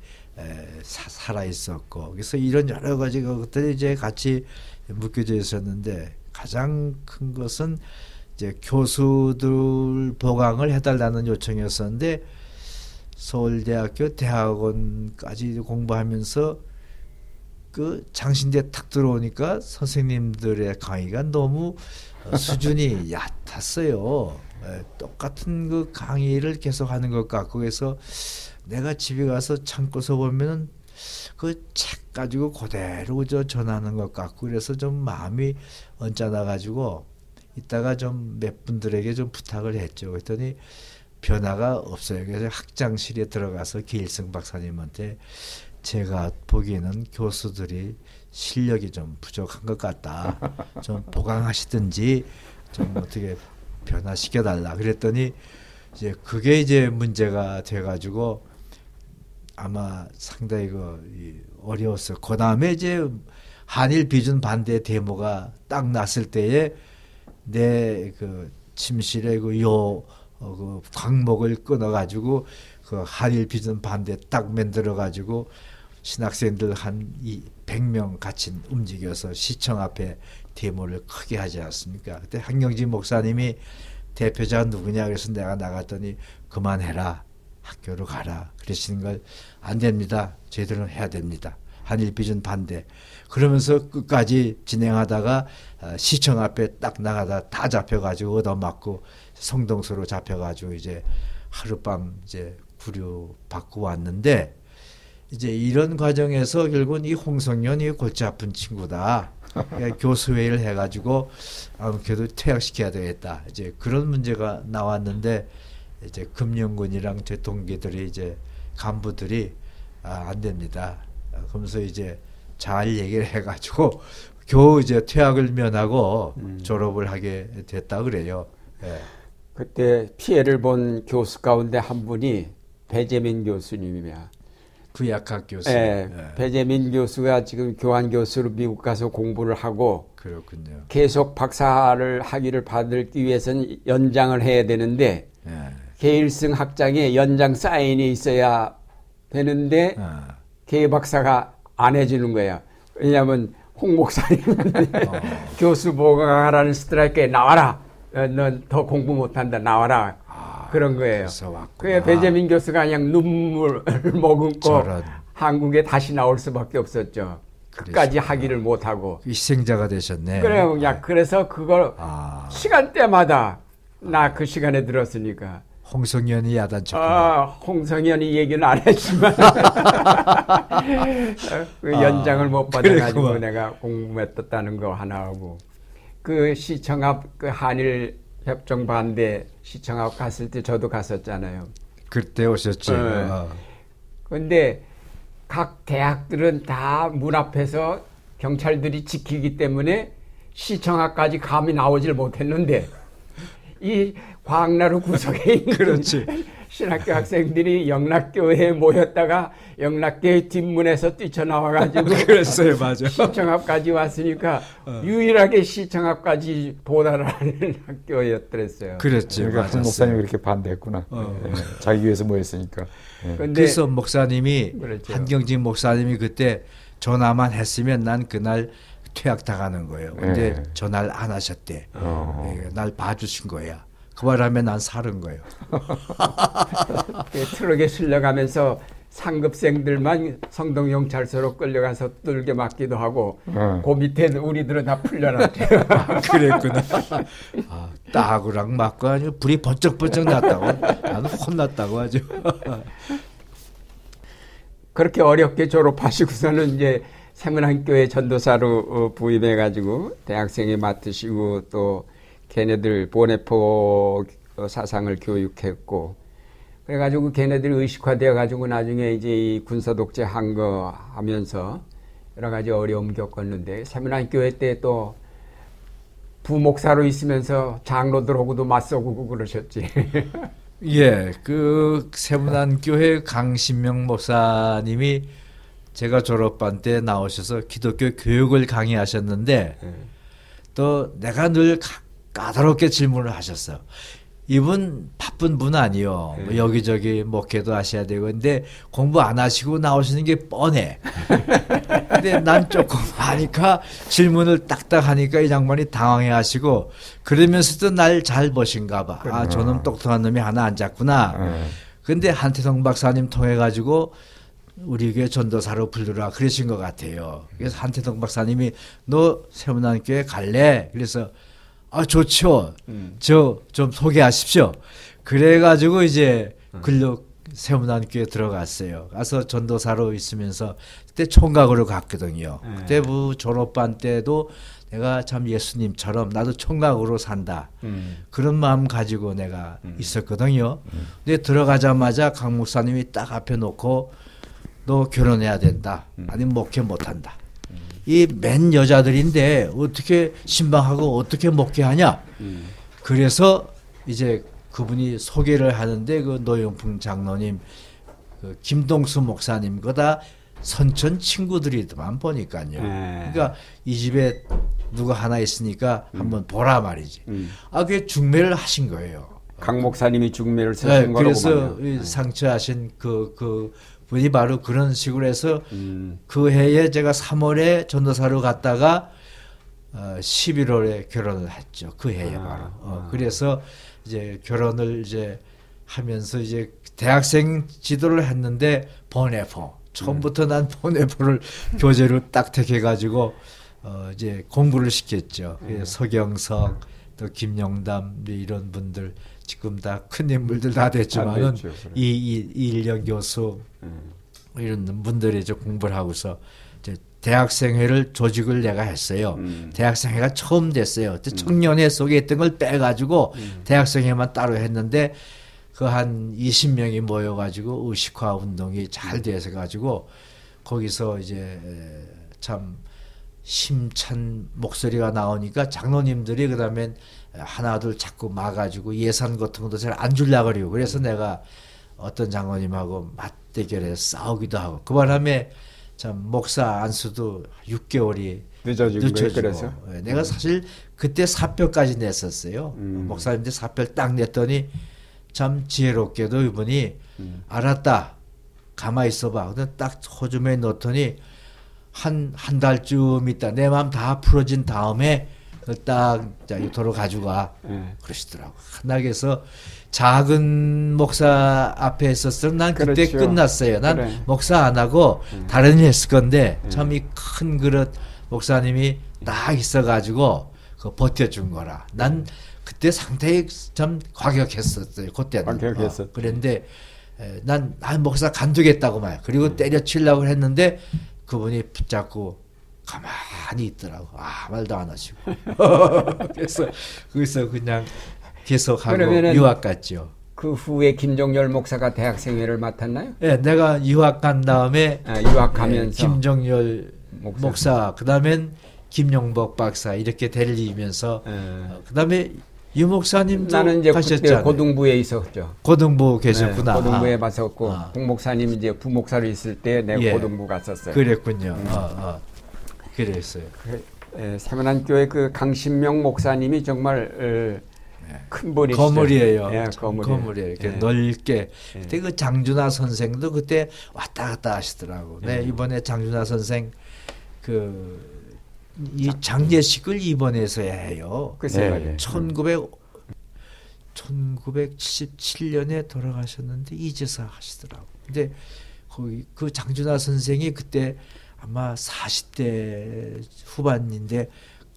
Speaker 3: 살아 있었고 그래서 이런 여러 가지 것들이 이제 같이 묶여져 있었는데 가장 큰 것은 이제 교수들 보강을 해달라는 요청이었었는데 서울대학교 대학원까지 공부하면서 그 장신대 탁 들어오니까 선생님들의 강의가 너무 어, 수준이 얕았어요. 예, 똑같은 그 강의를 계속 하는 것 같고 그래서 내가 집에 가서 참고서 보면은 그 책 가지고 그대로 저 전하는 것 같고 그래서 좀 마음이 언짢아 가지고 이따가 좀 몇 분들에게 좀 부탁을 했죠. 그랬더니 변화가 없어요. 그래서 학장실에 들어가서 기일승 박사님한테 제가 보기에는 교수들이 실력이 좀 부족한 것 같다. 좀 보강하시든지 좀 어떻게 변화시켜 달라. 그랬더니 이제 그게 이제 문제가 돼 가지고 아마 상당히 그 어려웠어요. 그 다음에 이제 한일 비준 반대 데모가 딱 났을 때에 내 그 침실에 그요 어, 그 광목을 끊어가지고 그 한일 비전 반대 딱 만들어가지고 신학생들 한이 100명 같이 움직여서 시청 앞에 데모를 크게 하지 않습니까? 그때 한경진 목사님이 대표자 누구냐 그래서 내가 나갔더니 그만해라 학교로 가라 그러시는 걸 안 됩니다. 저희들은 해야 됩니다. 한일 비전 반대. 그러면서 끝까지 진행하다가 어, 시청 앞에 딱 나가다 다 잡혀가지고 얻어맞고 성동서로 잡혀가지고 이제 하룻밤 이제 구류 받고 왔는데 이제 이런 과정에서 결국은 이 홍성년이 골치 아픈 친구다. 그러니까 교수회의를 해가지고 아무래도 퇴학시켜야 되겠다. 이제 그런 문제가 나왔는데 이제 금영군이랑 제 동기들이 이제 간부들이 아, 안 됩니다. 그러면서 이제 잘 얘기를 해가지고 겨우 이제 퇴학을 면하고 음. 졸업을 하게 됐다 그래요. 예.
Speaker 1: 그때 피해를 본 교수 가운데 한 분이 배재민 교수님이야.
Speaker 3: 구약학 교수.
Speaker 1: 예, 예. 배재민 교수가 지금 교환 교수로 미국 가서 공부를 하고
Speaker 3: 그렇군요.
Speaker 1: 계속 박사를 학위를 받기 위해서는 연장을 해야 되는데 예. 개일승 학장에 연장 사인이 있어야 되는데 예. 개 박사가 안 해주는 거야. 왜냐하면 홍 목사님은 어. 교수 보강하라는 스트라이크에 나와라. 어, 넌더 공부 못한다. 나와라. 아, 그런 거예요. 그게 베제민 교수가 그냥 눈물을 머금고 저런. 한국에 다시 나올 수밖에 없었죠. 끝까지 하기를 못하고
Speaker 3: 희생자가 되셨네.
Speaker 1: 그래요. 야 아. 그래서 그걸 아. 시간대마다 나 그 시간에 들었으니까
Speaker 3: 홍성현이 야단쳤고.
Speaker 1: 아, 홍성현이 얘기는 안 했지만 그 연장을 아, 못 받아가지고 내가 공부했었다는 거 하나 하고 그 시청 앞 그 한일 협정 반대 시청 앞 갔을 때 저도 갔었잖아요.
Speaker 3: 그때 오셨죠. 어.
Speaker 1: 근데 각 대학들은 다 문 앞에서 경찰들이 지키기 때문에 시청 앞까지 감이 나오질 못했는데 이 광나루 구석에 있는 그렇지. 신학교 학생들이 영락교회에 모였다가 영락교회 뒷문에서 뛰쳐나와가지고
Speaker 3: 그랬어요, 맞아.
Speaker 1: 시청 앞까지 왔으니까 어. 유일하게 시청 앞까지 도달하는 학교였더랬어요.
Speaker 2: 그랬지. 그러니까 목사님이 그렇게 반대했구나. 어. 네. 자기 위해서 모였으니까.
Speaker 3: 네. 그래서 목사님이 그렇죠. 한경진 목사님이 그때 전화만 했으면 난 그날 퇴학 당하는 거예요. 근데 네. 전화를 안 하셨대. 어. 네, 날 봐주신 거야. 그 바람에 난 사는 거예요.
Speaker 1: 그 트럭에 실려가면서 상급생들만 성동경찰서로 끌려가서 뚫게 맞기도 하고 어. 그 밑에 우리들은 다 풀려났대요.
Speaker 3: 그랬구나. 아, 따구랑 맞고 아주 불이 번쩍번쩍 났다고. 나는 혼났다고 하죠.
Speaker 1: 그렇게 어렵게 졸업하시고서는 이제 세문학교에 전도사로 어, 부임해가지고 대학생이 맡으시고 또 걔네들 보네포 사상을 교육했고 그래가지고 걔네들이 의식화되어 가지고 나중에 이제 이 군사 독재 한 거 하면서 여러 가지 어려움 겪었는데 세문안 교회 때 또 부목사로 있으면서 장로들하고도 맞서고 그러셨지.
Speaker 3: 예, 그 세문안 교회 강신명 목사님이 제가 졸업반 때 나오셔서 기독교 교육을 강의하셨는데 네. 또 내가 늘 까다롭게 질문을 하셨어요. 이분 바쁜 분 아니요. 네. 뭐 여기저기 목회도 하셔야 되고 근데 공부 안 하시고 나오시는 게 뻔해. 근데 난 조금 하니까 질문을 딱딱 하니까 이 장관이 당황해 하시고 그러면서도 날 잘 보신가 봐. 아, 저놈 똑똑한 놈이 하나 앉았구나. 네. 근데 한태성 박사님 통해 가지고 우리 교회 전도사로 불러라 그러신 것 같아요. 그래서 한태동 박사님이 너 세문안교회 갈래? 그래서 아 좋죠. 음. 저좀 소개하십시오. 그래가지고 이제 음. 근력 세문안교에 들어갔어요. 가서 전도사로 있으면서 그때 총각으로 갔거든요. 네. 그때 뭐 졸업반 때도 내가 참 예수님처럼 나도 총각으로 산다. 음. 그런 마음 가지고 내가 음. 있었거든요. 음. 근데 들어가자마자 강 목사님이 딱 앞에 놓고 너 결혼해야 된다. 음. 아니면 목회 못한다. 이 맨 여자들인데 어떻게 신방하고 어떻게 먹게 하냐. 음. 그래서 이제 그분이 소개를 하는데 그 노영풍 장로님, 그 김동수 목사님 거다 선천 친구들이더만 보니까요. 네. 그러니까 이 집에 누가 하나 있으니까 음. 한번 보라 말이지. 음. 아 그게 중매를 하신 거예요.
Speaker 1: 강 목사님이 중매를 쓰신 네, 거라고
Speaker 3: 그래서 네. 상처하신 그그 그 분이 바로 그런 식으로 해서 음. 그 해에 제가 3월에 전도사로 갔다가 어, 11월에 결혼을 했죠. 그 해에 아, 바로. 어, 아. 그래서 이제 결혼을 이제 하면서 이제 대학생 지도를 했는데 보네포 처음부터 난 포네포를 교재로 딱 택해가지고 어 이제 공부를 시켰죠. 음. 서경석 또 김영담 이런 분들 지금 다 큰 인물들 다 됐지만은 이, 이일영 교수 음. 이런 분들이 이제 공부를 하고서 이제 대학생회를 조직을 내가 했어요. 음. 대학생회가 처음 됐어요. 음. 청년회 속에 있던 걸 빼가지고 음. 대학생회만 따로 했는데 그 한 20명이 모여가지고 의식화 운동이 잘 돼서 가지고 거기서 이제 참 심찬 목소리가 나오니까 장로님들이 그다음에 하나 둘 자꾸 막아주고 예산 같은 것도 잘 안 줄라 그래요. 그래서 내가 어떤 장로님하고 맞대결해서 싸우기도 하고 그 바람에 참 목사 안수도 6개월이
Speaker 1: 늦어지고
Speaker 3: 네, 내가 사실 그때 사표까지 냈었어요. 음. 목사님들 사표를 딱 냈더니 참 지혜롭게도 이분이 음. 알았다. 가만히 있어봐. 근데 딱 호주머니에 넣더니 한, 한 달쯤 있다. 내 마음 다 풀어진 다음에 딱 도로 가져가. 네. 그러시더라고. 한나에서 작은 목사 앞에 있었으면 난 그때 그렇죠. 끝났어요. 난 그래. 목사 안 하고 음. 다른 일 했을 건데 음. 참이 큰 그릇 목사님이 딱 있어가지고 그 버텨준 거라. 난 그때 상당히 참 과격했었어요. 그때는.
Speaker 1: 과격했었. 어,
Speaker 3: 그런데 난, 난 목사 간두겠다고 말. 그리고 음. 때려치려고 했는데 그분이 붙잡고 가만히 있더라고. 아 말도 안 하시고. 그래서 거기서 그냥 계속하고 유학 갔죠.
Speaker 1: 그 후에 김종열 목사가 대학생회를 맡았나요?
Speaker 3: 네, 내가 유학 간 다음에
Speaker 1: 아, 유학 가면서
Speaker 3: 네, 김종열 목사, 목사 그다음엔 김용복 박사 이렇게 데리면서 네. 어, 그다음에 유 목사님도
Speaker 1: 나는 이제 가셨잖아요. 고등부에 있었죠.
Speaker 3: 고등부 계셨구나.
Speaker 1: 네, 고등부에 아. 갔었고 아. 국 목사님 이제 부목사로 있을 때 내가 예. 고등부 갔었어요.
Speaker 3: 그랬군요. 음. 아, 아. 그랬어요. 그,
Speaker 1: 예, 세문안교회 그 강신명 목사님이 정말 어, 큰 분이시죠.
Speaker 3: 거물이에요. 예, 거물이에요. 거물이에요. 이렇게 예. 넓게. 예. 그때 그 장준하 선생도 그때 왔다 갔다 하시더라고. 네, 예. 이번에 장준하 선생 그 이 장례식을 이번에서 해요.
Speaker 1: 네.
Speaker 3: 1900 1977년에 돌아가셨는데 이제서 하시더라고. 근데 거기 그 장준하 선생이 그때 아마 40대 후반인데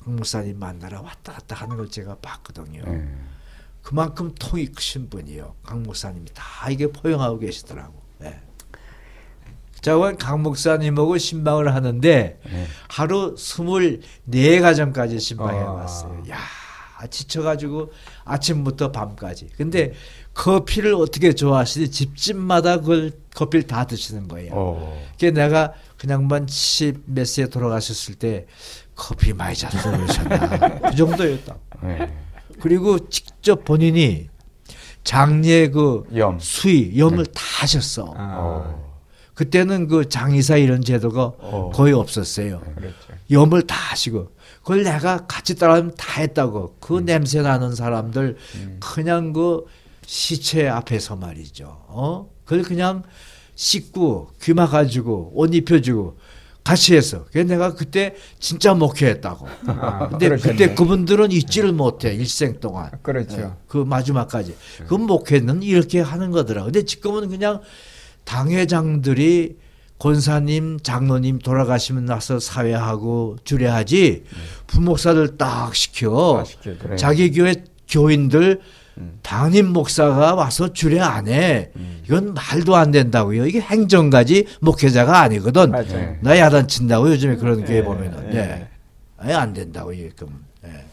Speaker 3: 강목사님 만나러 왔다 갔다 하는 걸 제가 봤거든요. 음. 그만큼 통이 크신 분이요. 강 목사님이 다 이게 포용하고 계시더라고. 네. 저건 강 목사님하고 신방을 하는데 네. 하루 스물네 가정까지 신방해 아. 왔어요. 야 지쳐가지고 아침부터 밤까지. 근데 커피를 어떻게 좋아하시지 집집마다 그걸 커피를 다 드시는 거예요. 어. 그게 내가 그냥만 70몇 세에 돌아가셨을 때 커피 많이 잤어 그러셨나. 그 정도였다. 네. 그리고 직접 본인이 장례 그 염. 수의 염을 네. 다 하셨어. 아. 그때는 그 장의사 이런 제도가 어. 거의 없었어요. 네, 그렇죠. 염을 다 하시고 그걸 내가 같이 따라하면 다 했다고 그 음. 냄새 나는 사람들 음. 그냥 그 시체 앞에서 말이죠. 어? 그걸 그냥 씻고 귀 막아주고 옷 입혀주고 같이 했어. 그래서 내가 그때 진짜 목회했다고. 아, 근데 그러셨네. 그때 그분들은 잊지를 못해 일생 동안.
Speaker 1: 그렇죠. 네,
Speaker 3: 그 마지막까지. 그 목회는 이렇게 하는 거더라. 근데 지금은 그냥 당회장들이 권사님, 장로님 돌아가시면 나서 사회하고 주례하지 부목사들 딱 시켜. 시켜 그래. 자기 교회 교인들 담임 목사가 와서 주례 안 해. 음. 이건 말도 안 된다고요. 이게 행정가지 목회자가 아니거든. 맞아요. 나 야단친다고 요즘에 그런 네, 교회 보면은. 네. 네. 아예 안 된다고 이게 끔. 네.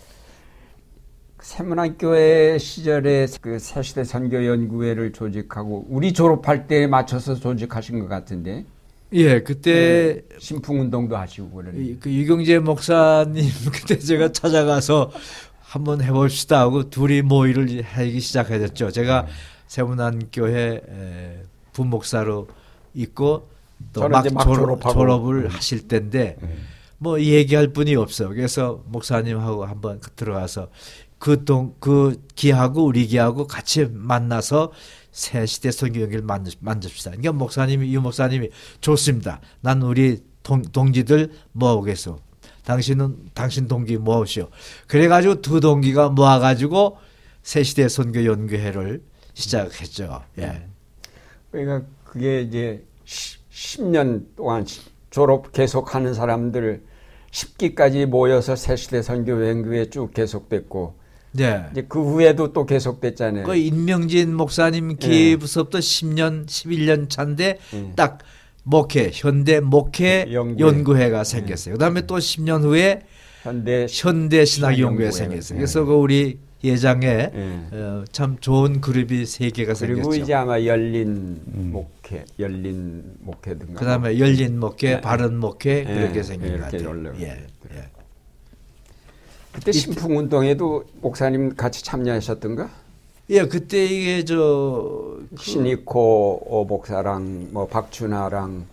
Speaker 1: 세문안교회 시절에 그 새시대 선교연구회를 조직하고 우리 졸업할 때 맞춰서 조직하신 것 같은데.
Speaker 3: 예, 그때
Speaker 1: 네, 신풍운동도 하시고 그러네.
Speaker 3: 그 유경재 목사님 그때 제가 찾아가서 한번 해봅시다 하고 둘이 모의를 하기 시작하셨죠. 제가 네. 세문안교회 부목사로 있고 또 막 졸업, 졸업을 네. 하실 때인데 네. 뭐 얘기할 분이 없어. 그래서 목사님하고 한번 들어가서 그 동, 그 기하고 우리 기하고 같이 만나서 새 시대 선교 연기를 만듭시다. 그러니까 목사님이, 이 목사님이 좋습니다. 난 우리 동, 동지들 모아오겠어. 당신은 당신 동기 모으시오. 그래가지고 두 동기가 모아가지고 새 시대 선교 연구회를 시작했죠. 예.
Speaker 1: 그러니까 그게 이제 10 년 동안 졸업 계속하는 사람들 10기까지 모여서 새시대 선교 연구회 쭉 계속됐고 네. 이제 그 후에도 또 계속됐잖아요.
Speaker 3: 그 인명진 목사님 기부서부터 네. 10년, 11년 차인데 네. 딱 목회 현대 목회 연구회. 가 생겼어요. 그다음에 또 10년 후에 현대 현대 신학 연구회 생겼어요. 그래서 그 우리 예장에 네. 어, 참 좋은 그룹이 세 개가
Speaker 1: 생겼죠. 그리고 이제 아마 열린 음. 목회, 열린 목회든가.
Speaker 3: 그다음에 열린 목회, 네. 바른 목회 네. 그렇게 생긴 것 같아요. 예. 예.
Speaker 1: 그때 신풍 운동에도 목사님 같이 참여하셨던가?
Speaker 3: 예, 그때 이게
Speaker 1: 저그 신이코 목사랑 뭐 박준하랑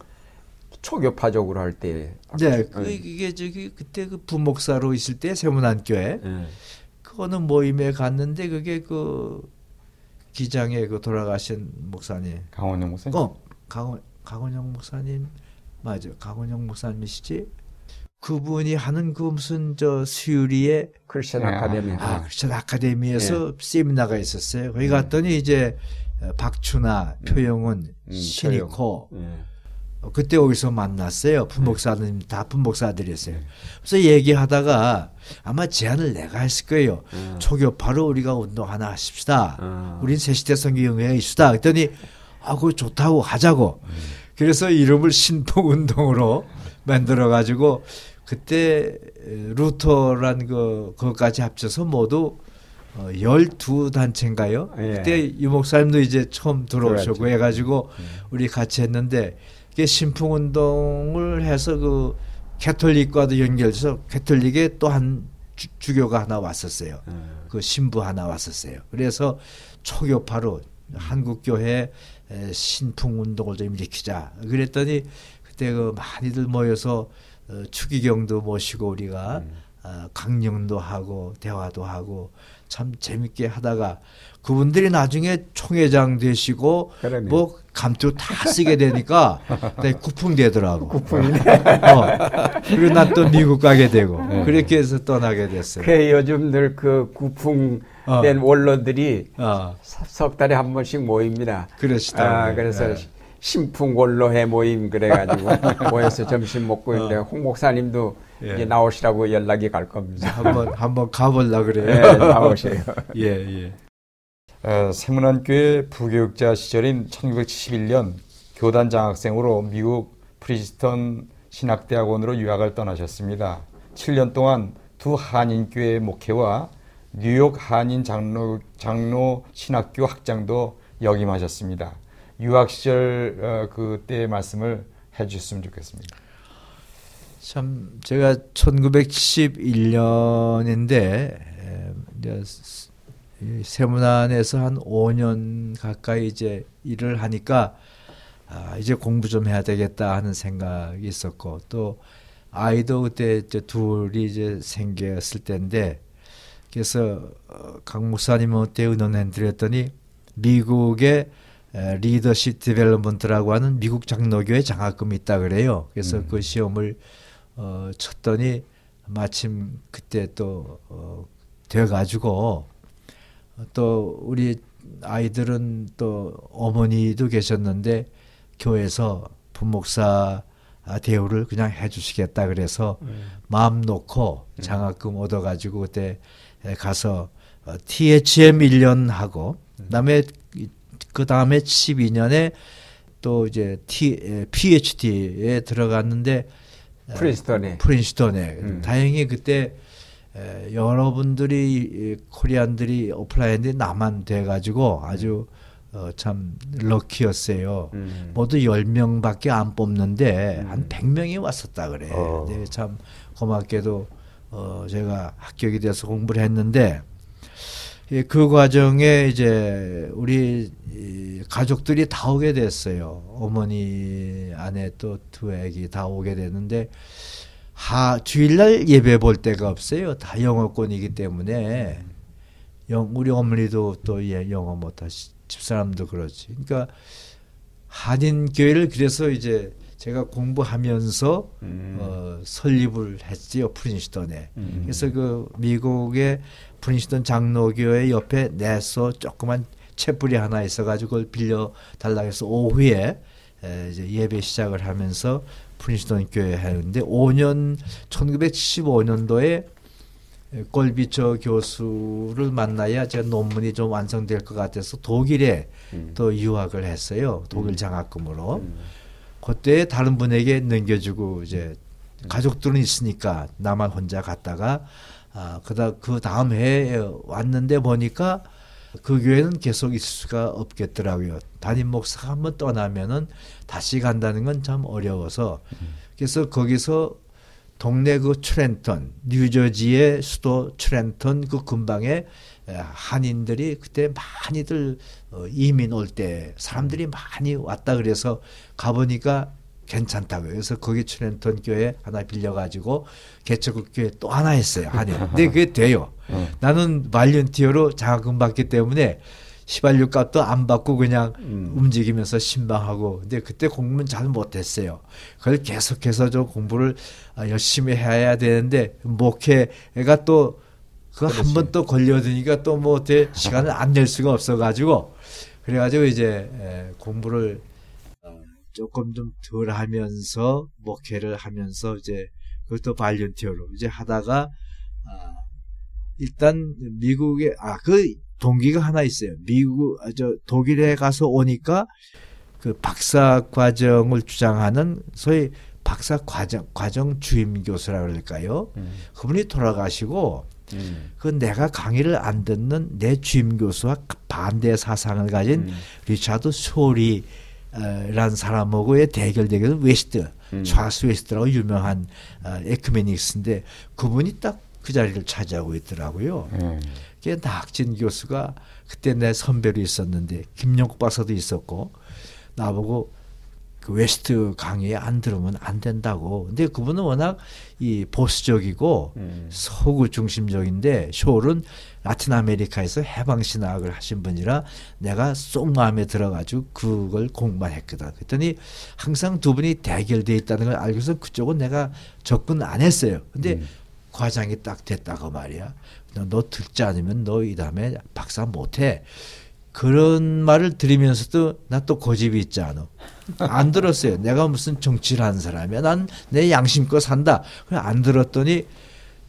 Speaker 1: 초교파적으로 할 때.
Speaker 3: 네, 그 이게 저기 그때 그 부목사로 있을 때 세문안교회. 네. 그거는 모임에 갔는데 그게 그 기장에 그 돌아가신 목사님.
Speaker 2: 강원영 목사님.
Speaker 3: 어, 강원 강원영 목사님 맞아. 강원영 목사님이시지. 그분이 하는 그 무슨 저 수유리의
Speaker 1: 크리스천 네. 아카데미.
Speaker 3: 아, 크리스천 아카데미에서 네. 세미나가 있었어요. 거기 갔더니 이제 박춘아, 음. 표영은, 음, 신이코. 네. 그때 거기서 만났어요. 분목사님 다 분목사들이었어요. 그래서 얘기하다가 아마 제안을 내가 했을 거예요. 음. 초교파로 우리가 운동 하나 하십시다. 음. 우린 새시대 성경회에 있수다. 그랬더니 아, 그거 좋다고 하자고. 음. 그래서 이름을 신포운동으로 만들어 가지고 그때 루터란 그 그것까지 합쳐서 모두 어, 12단체인가요? 예. 그때 유 목사님도 이제 처음 들어오셨고 그렇죠. 해가지고 음. 우리 같이 했는데 이게 신풍운동을 해서 그 캐톨릭과도 연결해서 캐톨릭에 또 한 주교가 하나 왔었어요. 음. 그 신부 하나 왔었어요. 그래서 초교파로 한국교회 신풍운동을 좀 일으키자. 그랬더니 그때 그 많이들 모여서 어, 추기경도 모시고 우리가 음. 어, 강령도 하고 대화도 하고 참 재밌게 하다가 그분들이 나중에 총회장 되시고 그러네. 뭐 감투 다 쓰게 되니까 구풍 되더라고.
Speaker 1: 구풍이네. 어.
Speaker 3: 그리고 난 또 미국 가게 되고 네. 그렇게 해서 떠나게 됐어요.
Speaker 1: 그 요즘 늘 그 구풍 어. 된 원로들이 어. 석 달에 한 번씩 모입니다.
Speaker 3: 그러시다.
Speaker 1: 아, 그래서 네. 신풍원로회 모임 그래가지고 모여서 점심 먹고 어. 있는데 홍 목사님도 예. 이제 나오시라고 연락이 갈 겁니다.
Speaker 3: 한번 한번 가볼라 그래요.
Speaker 1: 네, 나오세요.
Speaker 3: 예 예.
Speaker 2: 어, 세문안교회 부교육자 시절인 1971년 교단 장학생으로 미국 프린스턴 신학대학원으로 유학을 떠나셨습니다. 7년 동안 두 한인교회 목회와 뉴욕 한인 장로, 장로 신학교 학장도 역임하셨습니다. 유학 시절 어, 그때 말씀을 해주셨으면 좋겠습니다.
Speaker 3: 참 제가 1971년인데 세문안에서 한 5년 가까이 이제 일을 하니까 아, 이제 공부 좀 해야 되겠다 하는 생각이 있었고 또 아이도 그때 이제 둘이 이제 생겼을 때인데 그래서 어, 강 목사님한테 의논해 드렸더니 미국의 Leadership Development라고 하는 미국 장로교회 장학금이 있다 그래요. 그래서 음. 그 시험을 어, 쳤더니 마침 그때 또 어, 돼 가지고 또 우리 아이들은 또 어머니도 계셨는데 교회에서 부목사 대우를 그냥 해주시겠다 그래서 음. 마음 놓고 음. 장학금 얻어가지고 그때 가서 THM 어, 1년 하고 음. 그다음에 그 다음에 12년에 또 이제 T, PhD에 들어갔는데
Speaker 1: 프린스턴에
Speaker 3: 프린스턴에 음. 다행히 그때 에, 여러분들이 코리안들이 오프라인에 나만 돼가지고 아주 어, 참 럭키였어요. 음. 모두 10명밖에 안 뽑는데 음. 한 100명이 왔었다 그래. 어. 네, 참 고맙게도 어, 제가 합격이 돼서 공부를 했는데 예, 그 과정에 이제 우리 가족들이 다 오게 됐어요. 어머니, 아내 또 두 애기 다 오게 됐는데 하 주일날 예배 볼 데가 없어요. 다 영어권이기 때문에 영, 우리 어머니도 또 예, 영어 못하시 집사람도 그렇지. 그러니까 한인 교회를 그래서 이제 제가 공부하면서 음. 어, 설립을 했지요 프린스턴에. 음. 그래서 그 미국의 프린스턴 장로교회 옆에 내서 조그만 채뿌리 하나 있어가지고 그걸 빌려 달라 해서 오후에 이제 예배 시작을 하면서 프린스턴 교회 하는데 5년 1975년도에 골비처 교수를 만나야 제가 논문이 좀 완성될 것 같아서 독일에 음. 또 유학을 했어요. 독일 음. 장학금으로. 음. 그때 다른 분에게 넘겨주고 이제 음. 가족들은 있으니까 나만 혼자 갔다가 아, 그다 그 다음 해에 왔는데 보니까 그 교회는 계속 있을 수가 없겠더라고요. 담임 목사가 한번 떠나면은 다시 간다는 건 참 어려워서 그래서 거기서 동네 그 트렌턴, 뉴저지의 수도 트렌턴 그 근방에 한인들이 그때 많이들 어, 이민 올 때 사람들이 많이 왔다 그래서 가보니까 괜찮다고요. 그래서 거기 트렌턴 교회 하나 빌려가지고 개척국 교회 또 하나 했어요. 한인. 근데 그게 돼요. 어. 나는 말년티어로 자금 받기 때문에 시발유 값도 안 받고 그냥 음. 움직이면서 신방하고 근데 그때 공부는 잘 못했어요. 그걸 계속해서 좀 공부를 아, 열심히 해야 되는데 목회가 또 그 한 번 또 걸려드니까 또뭐 시간을 안 낼 수가 없어가지고 그래가지고 이제 공부를 어, 조금 좀 덜 하면서 목회를 하면서 이제 그것도 발렌티어로 이제 하다가 아, 일단 미국에 아 그 동기가 하나 있어요. 미국 아, 저 독일에 가서 오니까 그 박사 과정을 주장하는 소위 박사 과정 과정 주임 교수라 그럴까요? 음. 그분이 돌아가시고 음. 그 내가 강의를 안 듣는 내 주임 교수와 반대 사상을 가진 음. 리차드 쇼울이란 사람하고의 대결 대결은 웨스트, 음. 찰스 웨스트라고 유명한 어, Ecumenics인데 그분이 딱 그 자리를 차지하고 있더라고요. 음. 그게 낙진 교수가 그때 내 선배로 있었는데 김영국 박사도 있었고 나보고 그 웨스트 강의에 안 들으면 안 된다고. 근데 그분은 워낙 이 보수적이고 음. 서구 중심적인데 쇼울은 라틴 아메리카에서 해방 신학을 하신 분이라 내가 쏙 마음에 들어가지고 그걸 공부만 했거든. 그랬더니 항상 두 분이 대결돼 있다는 걸 알고서 그쪽은 내가 접근 안 했어요. 근데 음. 과장이 딱 됐다고 말이야. 너 듣지 않으면 너 이 다음에 박사 못해. 그런 말을 들으면서도 나 또 고집이 있지 않아. 안 들었어요. 내가 무슨 정치를 하는 사람이야. 난 내 양심껏 산다. 안 들었더니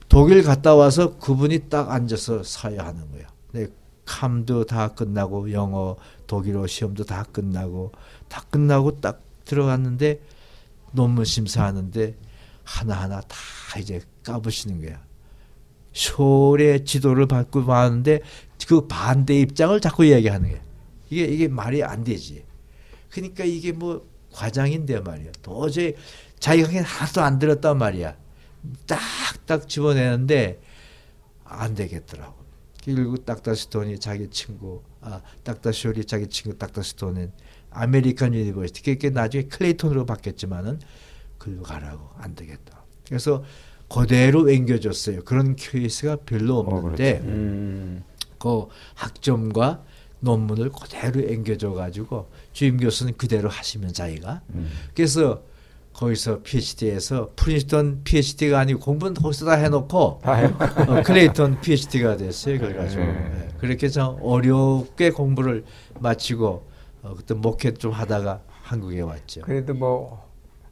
Speaker 3: 독일 갔다 와서 그분이 딱 앉아서 사회하는 거야. 내 캄도 다 끝나고 영어 독일어 시험도 다 끝나고 다 끝나고 딱 들어갔는데 논문 심사하는데 하나하나 다 이제 까부시는 거야. 쇼의 지도를 받고 봤는데 그 반대 입장을 자꾸 이야기하는 거예요. 이게 이게 말이 안 되지. 그러니까 이게 뭐 과장인데 말이야. 도저히 자기가 그냥 하나도 안 들었단 말이야. 딱딱 집어내는데 안 되겠더라고. 결국 딱다스톤이 자기 친구, 아 딱다쇼리 자기 친구 딱다스톤은 아메리칸 유니버시티. 그게 나중에 클레이톤으로 바뀌었지만은 글로 가라고 안 되겠다. 그래서 그대로 앵겨줬어요. 그런 케이스가 별로 어, 없는데 어, 음. 그 학점과 논문을 그대로 앵겨줘 가지고 주임 교수는 그대로 하시면 자기가 음. 그래서 거기서 PhD에서 프린스턴 PhD가 아니고 공부는 거기서 다 해놓고 어, 클레이턴 PhD가 됐어요. 그래가지고 네. 네. 그렇게 좀 어렵게 공부를 마치고 어, 그때 목회 좀 하다가 한국에 왔죠.
Speaker 1: 그래도 뭐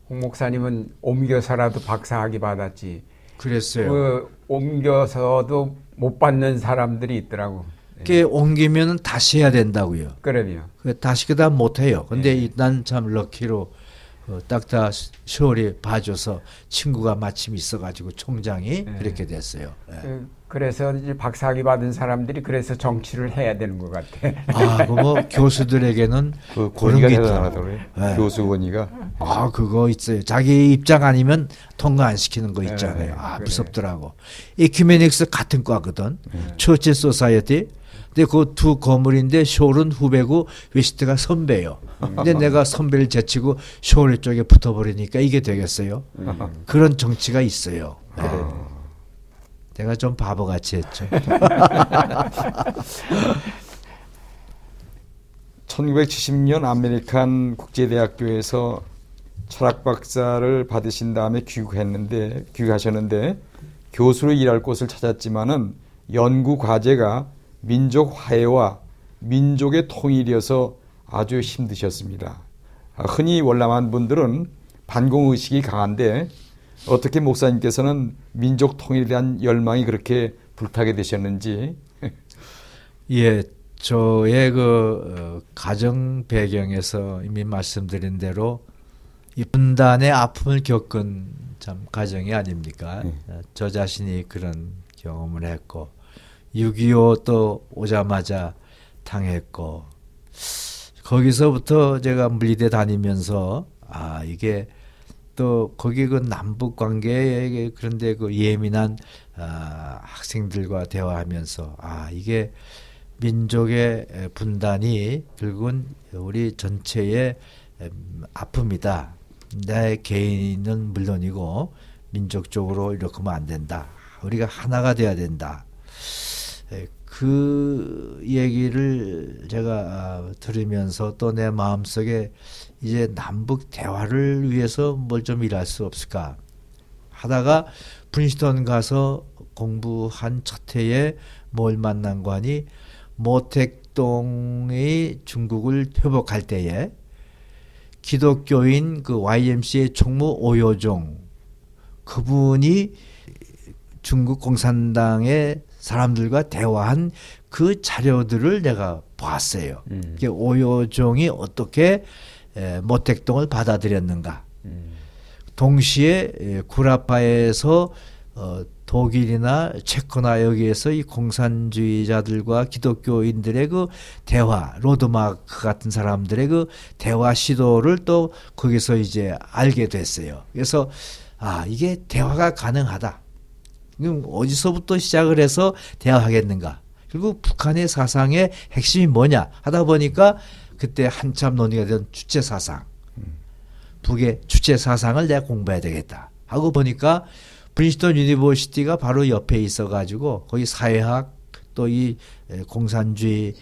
Speaker 1: 홍 목사님은 옮겨서라도 박사학위 받았지.
Speaker 3: 그랬어요.
Speaker 1: 그 옮겨서도 못 받는 사람들이 있더라고.
Speaker 3: 그 옮기면 다시 해야 된다고요.
Speaker 1: 그럼요.
Speaker 3: 그 다시 그다음 못 해요. 근데 네. 난참 럭키로 어, 딱다 시월이 봐줘서 친구가 마침 있어가지고 총장이 네. 그렇게 됐어요. 네.
Speaker 1: 그, 그래서 이제 박사학위 받은 사람들이 그래서 정치를 해야 되는 것 같아.
Speaker 3: 아, 그뭐 교수들에게는
Speaker 2: 그 권위가 대단하더라고요. 네. 교수 권위가.
Speaker 3: 아, 그거 있어요. 자기 입장 아니면 통과 안 시키는 거 있잖아요. 네, 아, 무섭더라고. Ecumenics 같은 과거든. Church Society. 근데 그 두 거물인데 쇼는 후배고 웨스트가 선배요. 근데 내가 선배를 제치고 쇼울 쪽에 붙어버리니까 이게 되겠어요. 음. 그런 정치가 있어요. 네. 아. 내가 좀 바보같이 했죠.
Speaker 2: 1970년 아메리칸 국제대학교에서 철학 박사를 받으신 다음에 귀국했는데 귀국하셨는데 교수로 일할 곳을 찾았지만은 연구 과제가 민족 화해와 민족의 통일이어서 아주 힘드셨습니다. 흔히 월남한 분들은 반공 의식이 강한데 어떻게 목사님께서는 민족 통일에 대한 열망이 그렇게 불타게 되셨는지.
Speaker 3: 예, 저의 그 어, 가정 배경에서 이미 말씀드린 대로 이 분단의 아픔을 겪은 참 가정이 아닙니까? 네. 저 자신이 그런 경험을 했고 6.25 또 오자마자 당했고 거기서부터 제가 물리대 다니면서 아 이게 또 거기 그 남북 관계에 그런데 그 예민한 아, 학생들과 대화하면서 아 이게 민족의 분단이 결국은 우리 전체의 아픔이다. 내 개인은 물론이고 민족적으로 이렇게 하면 안 된다. 우리가 하나가 돼야 된다. 그 얘기를 제가 아, 들으면서 또 내 마음속에 이제 남북 대화를 위해서 뭘 좀 일할 수 없을까 하다가 프린스턴 가서 공부한 첫 해에 뭘 만난 거니 모택동의 중국을 회복할 때에 기독교인 그 YMCA 총무 오요종 그분이 중국 공산당의 사람들과 대화한 그 자료들을 내가 봤어요. 음. 오요종이 어떻게 모택동을 받아들였는가. 음. 동시에 구라파에서 어, 독일이나 체코나 여기에서 이 공산주의자들과 기독교인들의 그 대화, 로드마크 같은 사람들의 그 대화 시도를 또 거기서 이제 알게 됐어요. 그래서 아, 이게 대화가 가능하다. 그럼 어디서부터 시작을 해서 대화하겠는가? 그리고 북한의 사상의 핵심이 뭐냐 하다 보니까 그때 한참 논의가 된 주체 사상. 북의 주체 사상을 내가 공부해야 되겠다. 하고 보니까 프린스턴 University가 바로 옆에 있어 가지고 거기 사회학 또 이 공산주의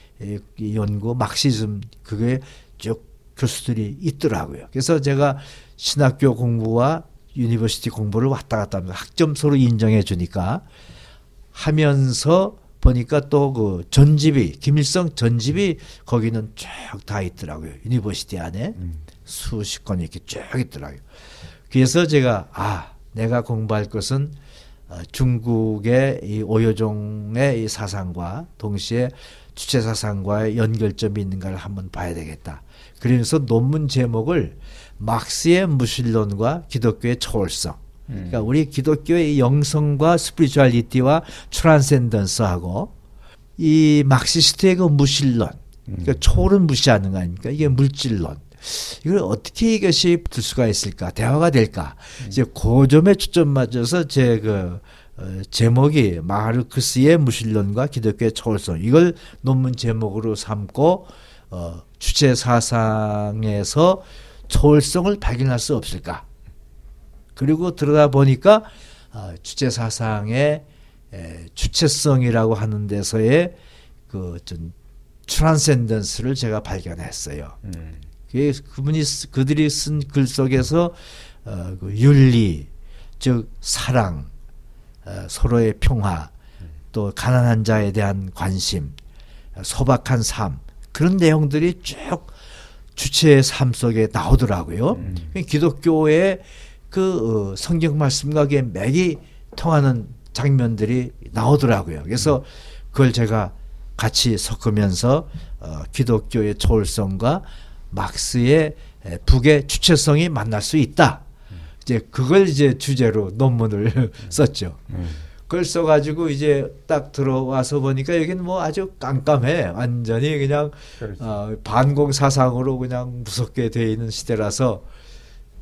Speaker 3: 연구 Marxism 그게 쭉 교수들이 있더라고요. 그래서 제가 신학교 공부와 university 공부를 왔다 갔다 하면서 학점 서로 인정해 주니까 하면서 보니까 또 그 전집이 김일성 전집이 거기는 쭉 다 있더라고요. university 안에 음. 수십 권 이렇게 쭉 있더라고요. 그래서 제가 아 내가 공부할 것은 어, 중국의 이 오요종의 이 사상과 동시에 주체 사상과의 연결점이 있는가를 한번 봐야 되겠다. 그러면서 논문 제목을 막스의 무신론과 기독교의 초월성. 음. 그러니까 우리 기독교의 영성과 스피리추얼리티와 트랜센던스하고 이 막시스트의 그 무신론. 그러니까 음. 초월은 무시하는 거 아닙니까? 이게 물질론. 이걸 어떻게 이것이 붙을 수가 있을까? 대화가 될까? 음. 이제 그 점에 초점 맞춰서 제그 어, 제목이 마르크스의 무신론과 기독교의 초월성 이걸 논문 제목으로 삼고 어, 주체 사상에서 초월성을 발견할 수 없을까? 그리고 들어다 보니까 어, 주체 사상의 에, 주체성이라고 하는 데서의 그좀 트랜센던스를 제가 발견했어요. 음. 그분이 그들이 쓴 글 속에서 어, 그 윤리, 즉 사랑, 어, 서로의 평화, 또 가난한 자에 대한 관심, 소박한 삶 그런 내용들이 쭉 주체의 삶 속에 나오더라고요. 음. 기독교의 그 어, 성경 말씀과 맥이 통하는 장면들이 나오더라고요. 그래서 그걸 제가 같이 섞으면서 어, 기독교의 초월성과 막스의 북의 주체성이 만날 수 있다. 이제 그걸 이제 주제로 논문을 썼죠. 음. 그걸 써가지고 이제 딱 들어와서 보니까 여기는 뭐 아주 깜깜해. 완전히 그냥 그렇죠. 어, 반공 사상으로 그냥 무섭게 돼 있는 시대라서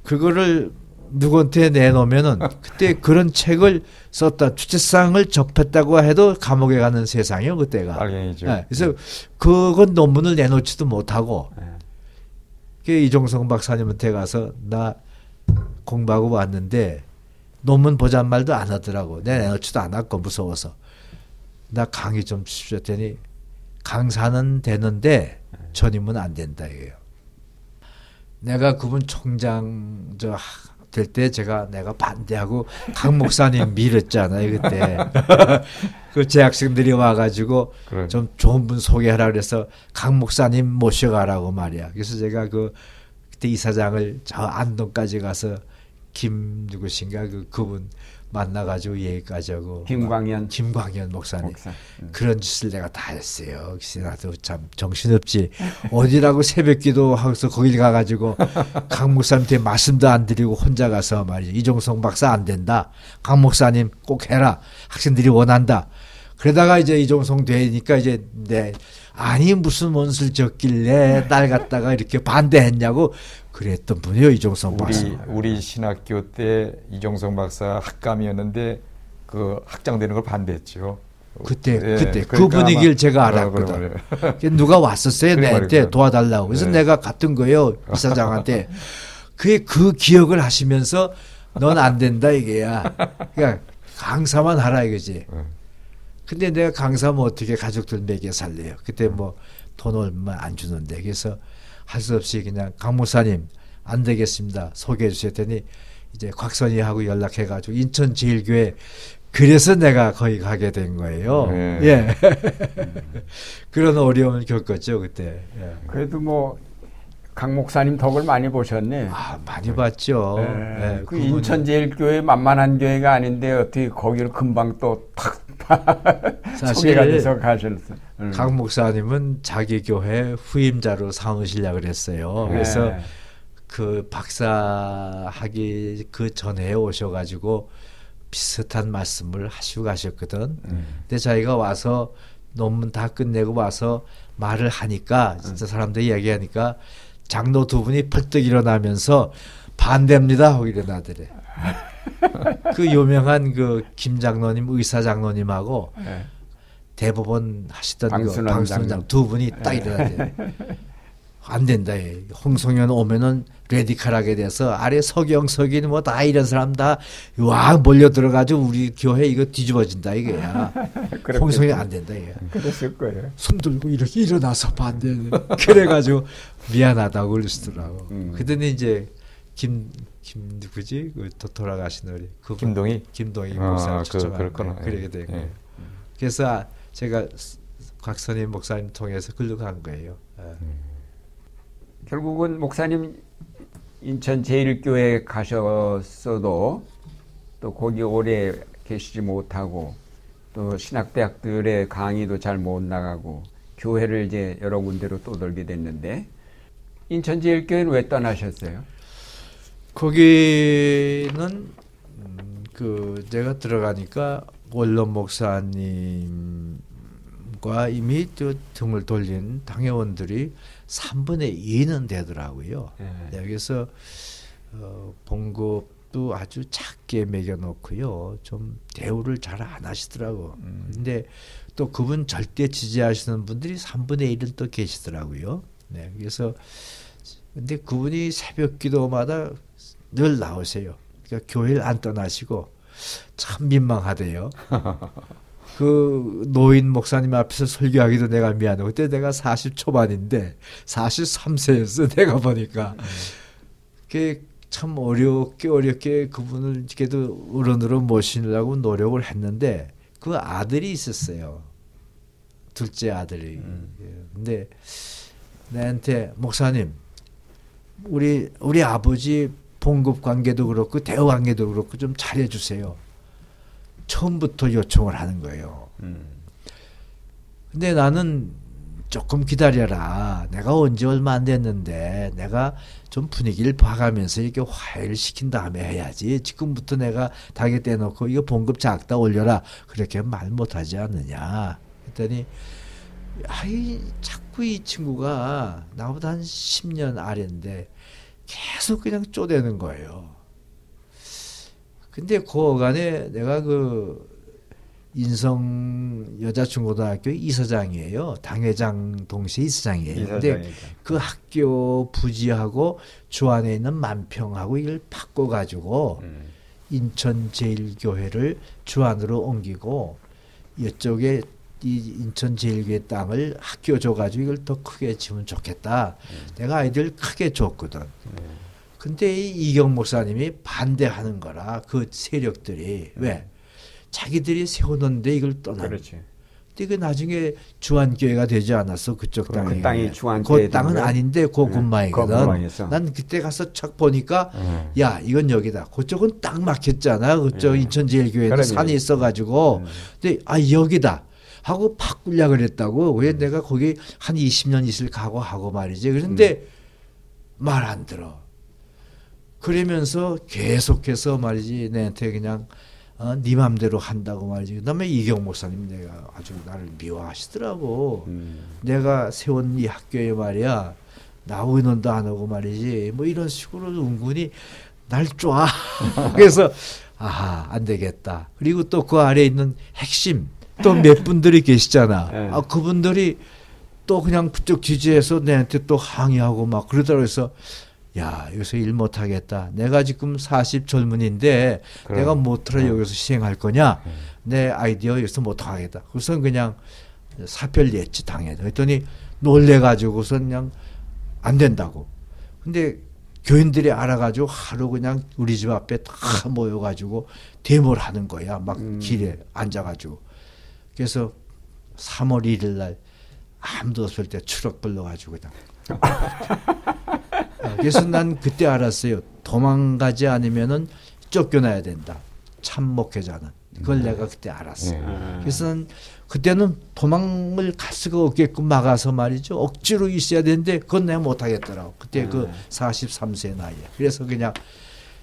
Speaker 3: 그거를 누구한테 내놓으면은 그때 그런 책을 썼다 주체상을 접했다고 해도 감옥에 가는 세상이요 그때가.
Speaker 2: 당연히죠. 네,
Speaker 3: 그래서 그건 논문을 내놓지도 못하고 네. 그 이종성 박사님한테 가서 나 공부하고 왔는데 논문 보잔 말도 안 하더라고. 내 내놓지도 않았고 무서워서. 나 강의 좀 주십시오 했더니 강사는 되는데 전임은 안 된다 이거예요. 내가 그분 총장 저 될 때 제가 내가 반대하고 강 목사님 밀었잖아요 그때 그 재학생들이 와가지고 그래. 좀 좋은 분 소개하라 그래서 강 목사님 모셔가라고 말이야. 그래서 제가 그 그때 이사장을 저 안동까지 가서 김 누구신가 그 그분 만나가지고 얘기까지 하고
Speaker 1: 김광현
Speaker 3: 김광현 목사님
Speaker 1: 목사. 음.
Speaker 3: 그런 짓을 내가 다 했어요. 그래서 나도 참 정신없지. 어디라고 새벽기도 하고서 거길 가가지고 강 목사님한테 말씀도 안 드리고 혼자 가서 말이죠. 이종성 박사 안 된다. 강 목사님 꼭 해라. 학생들이 원한다. 그러다가 이제 이종성 되니까 이제 내 아니 무슨 원수를 졌길래 딸 갖다가 이렇게 반대했냐고 그랬던 분이요 이종성 박사.
Speaker 2: 우리 우리 신학교 때 이종성 박사 학감이었는데 그 학장되는 걸 반대했죠.
Speaker 3: 그때
Speaker 2: 예,
Speaker 3: 그때 그
Speaker 2: 그러니까
Speaker 3: 분위기를
Speaker 2: 아마-
Speaker 3: 제가
Speaker 2: 어,
Speaker 3: 알았거든.
Speaker 2: 말이에요.
Speaker 3: 누가 왔었어요 내한테. 도와달라고. 그래서
Speaker 2: 네.
Speaker 3: 내가 갔던 거예요 이사장한테. 그게 그 기억을 하시면서 넌 안 된다 이게야. 그러니까 강사만 하라 이거지.
Speaker 2: 네.
Speaker 3: 근데 내가 강사면 어떻게 가족들 먹여 살래요. 그때 뭐 돈 얼마 안 주는데 그래서 할 수 없이 그냥 강 목사님 안 되겠습니다. 소개해 주셨더니 이제 곽선희하고 연락해 가지고 인천 제일교회 그래서 내가 거기 가게 된 거예요.
Speaker 2: 네.
Speaker 3: 예. 그런 어려움을 겪었죠 그때. 예.
Speaker 1: 그래도 뭐 강 목사님 덕을 많이 보셨네.
Speaker 3: 아 많이 봤죠.
Speaker 1: 예,
Speaker 3: 예,
Speaker 1: 그
Speaker 3: 그분이-
Speaker 1: 인천 제일교회 만만한 교회가 아닌데 어떻게 거기를 금방 또탁 소개가 돼서 가셨어. 음.
Speaker 3: 강 목사님은 자기 교회 후임자로 삼으시려 그랬어요.
Speaker 1: 네.
Speaker 3: 그래서 그 박사하기 그 전에 오셔가지고 비슷한 말씀을 하시고 가셨거든.
Speaker 1: 음.
Speaker 3: 근데 자기가 와서 논문 다 끝내고 와서 말을 하니까
Speaker 1: 음.
Speaker 3: 진짜 사람들이 얘기하니까 장로 두 분이 펄떡 일어나면서 반대입니다 하고 일어나더래. 그 유명한 그 김 장로님 의사 장로님하고
Speaker 1: 예.
Speaker 3: 대법원 하시던
Speaker 1: 방순원
Speaker 3: 그 방순원
Speaker 1: 장로.
Speaker 3: 장두 분이 딱 일어나대. 안 된다. 얘. 홍성현 오면은 레디칼하게 돼서 아래 서경 석인 뭐 다 이런 사람 다와 몰려 들어가지고 우리 교회 이거 뒤집어진다 이거야. 홍성현 안 된다 이거.
Speaker 1: 그랬을 거예요.
Speaker 3: 손 들고 이렇게 일어나서 반대. 그래가지고 미안하다고 그러시더라고.
Speaker 1: 음.
Speaker 3: 그더니 이제 김, 김 누구지? 그 도- 돌아가신 우리 그분.
Speaker 2: 김동희?
Speaker 3: 김동희
Speaker 2: 아,
Speaker 3: 목사
Speaker 2: 그-
Speaker 3: 초청한
Speaker 2: 그렇구나.
Speaker 3: 거예요. 그러게 된
Speaker 2: 예.
Speaker 3: 거예요. 그래서 아, 제가 스- 곽선임 목사님 통해서 글로 간 거예요. 예.
Speaker 1: 결국은 목사님 인천 제일교회 가셨어도 또 거기 오래 계시지 못하고 또 신학대학들의 강의도 잘 못 나가고 교회를 이제 여러 군데로 떠돌게 됐는데 인천 제일교회는 왜 떠나셨어요?
Speaker 3: 거기는 음, 그 제가 들어가니까 원론 목사님과 이미 또 등을 돌린 당회원들이 3분의 2는 되더라고요.
Speaker 1: 네.
Speaker 3: 여기서 어, 봉급도 아주 작게 매겨놓고요. 좀 대우를 잘 안 하시더라고. 근데 또 그분 절대 지지하시는 분들이 3분의 1은 또 계시더라고요. 네, 그래서 근데 그분이 새벽 기도마다 늘 나오세요. 그러니까 교회를 안 떠나시고 참 민망하대요. 그 노인 목사님 앞에서 설교하기도 내가 미안해. 그때 내가 40 초반인데 43세였어. 내가 보니까. 그게 참 어렵게 어렵게 그분을 그래도 어른으로 모시려고 노력을 했는데 그 아들이 있었어요. 둘째 아들이. 예. 근데 나한테 목사님 우리 우리 아버지 봉급 관계도 그렇고 대우 관계도 그렇고 좀 잘해 주세요. 처음부터 요청을 하는 거예요. 근데 나는 조금 기다려라. 내가 언제 얼마 안 됐는데 내가 좀 분위기를 봐가면서 이렇게 화해를 시킨 다음에 해야지. 지금부터 내가 닭에 떼놓고 이거 봉급 작다 올려라. 그렇게 말 못하지 않느냐. 했더니 아이 자꾸 이 친구가 나보다 한 10년 아래인데 계속 그냥 쪼대는 거예요. 근데 그 어간에 내가 그 인성 여자중고등학교 이사장이에요. 당회장 동시에 이사장이에요. 근데. 그 학교 부지하고 주 안에 있는 만평하고 이걸 바꿔 가지고
Speaker 1: 음.
Speaker 3: 인천 제일교회를 주 안으로 옮기고 이쪽에 이 인천 제일교회 땅을 학교 줘가지고 이걸 더 크게 지면 좋겠다. 내가 아이들 크게 줬거든. 근데 이 이경 목사님이 반대하는 거라 그 세력들이 왜 자기들이 세워놓는데 이걸 떠나.
Speaker 1: 그렇지.
Speaker 3: 근데 그 나중에 주한교회가 되지 않았어 그쪽 땅이.
Speaker 1: 그 땅이 주한교회
Speaker 3: 그 땅은 아닌데 그
Speaker 1: 네,
Speaker 3: 군마이거든.
Speaker 1: 그 군마에서.
Speaker 3: 난 그때 가서 착 보니까
Speaker 2: 네.
Speaker 3: 야 이건 여기다. 그쪽은 딱 막혔잖아. 그쪽 인천제일교회도
Speaker 1: 그럼요.
Speaker 3: 산이 있어가지고. 근데 아 여기다. 하고 바꾸려 그랬다고. 왜 내가 거기 한 20년 있을 각오하고 말이지. 그런데 말 안 들어. 그러면서 계속해서 말이지 내한테 그냥 어, 네 맘대로 한다고 말이지. 그다음에 이경 목사님 내가 아주 나를 미워하시더라고.
Speaker 1: 음.
Speaker 3: 내가 세운 이 학교에 말이야 나 의논도 안 하고 말이지 뭐 이런 식으로 은근히 날 쫙. 그래서 아하 안 되겠다. 그리고 또 그 아래 에 있는 핵심 또 몇 분들이 계시잖아.
Speaker 1: 네.
Speaker 3: 아 그분들이 또 그냥 그쪽 기지에서 내한테 또 항의하고 막 그러더라고 그래서 야 여기서 일 못하겠다. 내가 지금 40 젊은인데
Speaker 2: 그럼.
Speaker 3: 내가 모트를
Speaker 2: 네.
Speaker 3: 여기서 시행할 거냐? 내 아이디어 여기서 못하겠다. 그래서 그냥 사별 냈지 당연히. 그랬더니 놀래가지고서 그냥 안 된다고. 근데 교인들이 알아가지고 하루 그냥 우리 집 앞에 다 모여가지고 데모를 하는 거야. 막
Speaker 1: 음.
Speaker 3: 길에 앉아가지고. 그래서 3월 1일 날 아무도 없을 때 추럭 불러가지고 그냥. 어, 그래서 난 그때 알았어요. 도망가지 않으면은 쫓겨나야 된다. 참목회자는. 그걸 내가 그때 알았어.
Speaker 2: 네.
Speaker 1: 아.
Speaker 3: 그래서 난 그때는 도망을 갈 수가 없게끔 막아서 말이죠. 억지로 있어야 되는데 그건 내가 못하겠더라고. 그때 그 43세 나이에. 그래서 그냥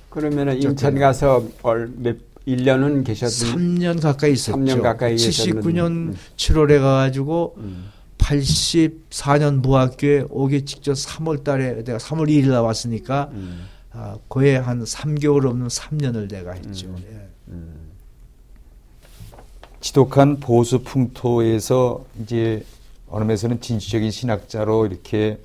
Speaker 1: 그러면은. 인천 가서 얼, 몇 1년은 계셨던
Speaker 3: 3년 가까이 있었죠.
Speaker 1: 3년 가까이
Speaker 3: 79년
Speaker 1: 음.
Speaker 3: 7월에 가가지고
Speaker 1: 음.
Speaker 3: 84년 무학교에 오기 직전 3월 달에 내가 3월 2일 나왔으니까
Speaker 1: 음.
Speaker 3: 아, 거의 한 3개월 없는 3년을 내가 했죠. 예.
Speaker 1: 음.
Speaker 2: 지독한 보수 풍토에서 이제 어느 면에서는 진취적인 신학자로 이렇게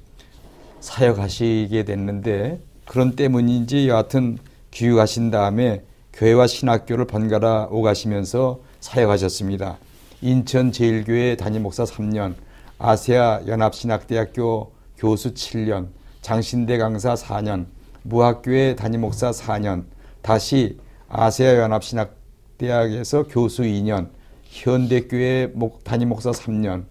Speaker 2: 사역하시게 됐는데 그런 때문인지 여하튼 귀국하신 다음에 교회와 신학교를 번갈아 오가시면서 사역하셨습니다. 인천 제일교회 담임 목사 3년, 아세아 연합신학대학교 교수 7년, 장신대 강사 4년, 무학교회 담임 목사 4년, 다시 아세아 연합신학대학에서 교수 2년, 현대교회 목- 담임 목사 3년,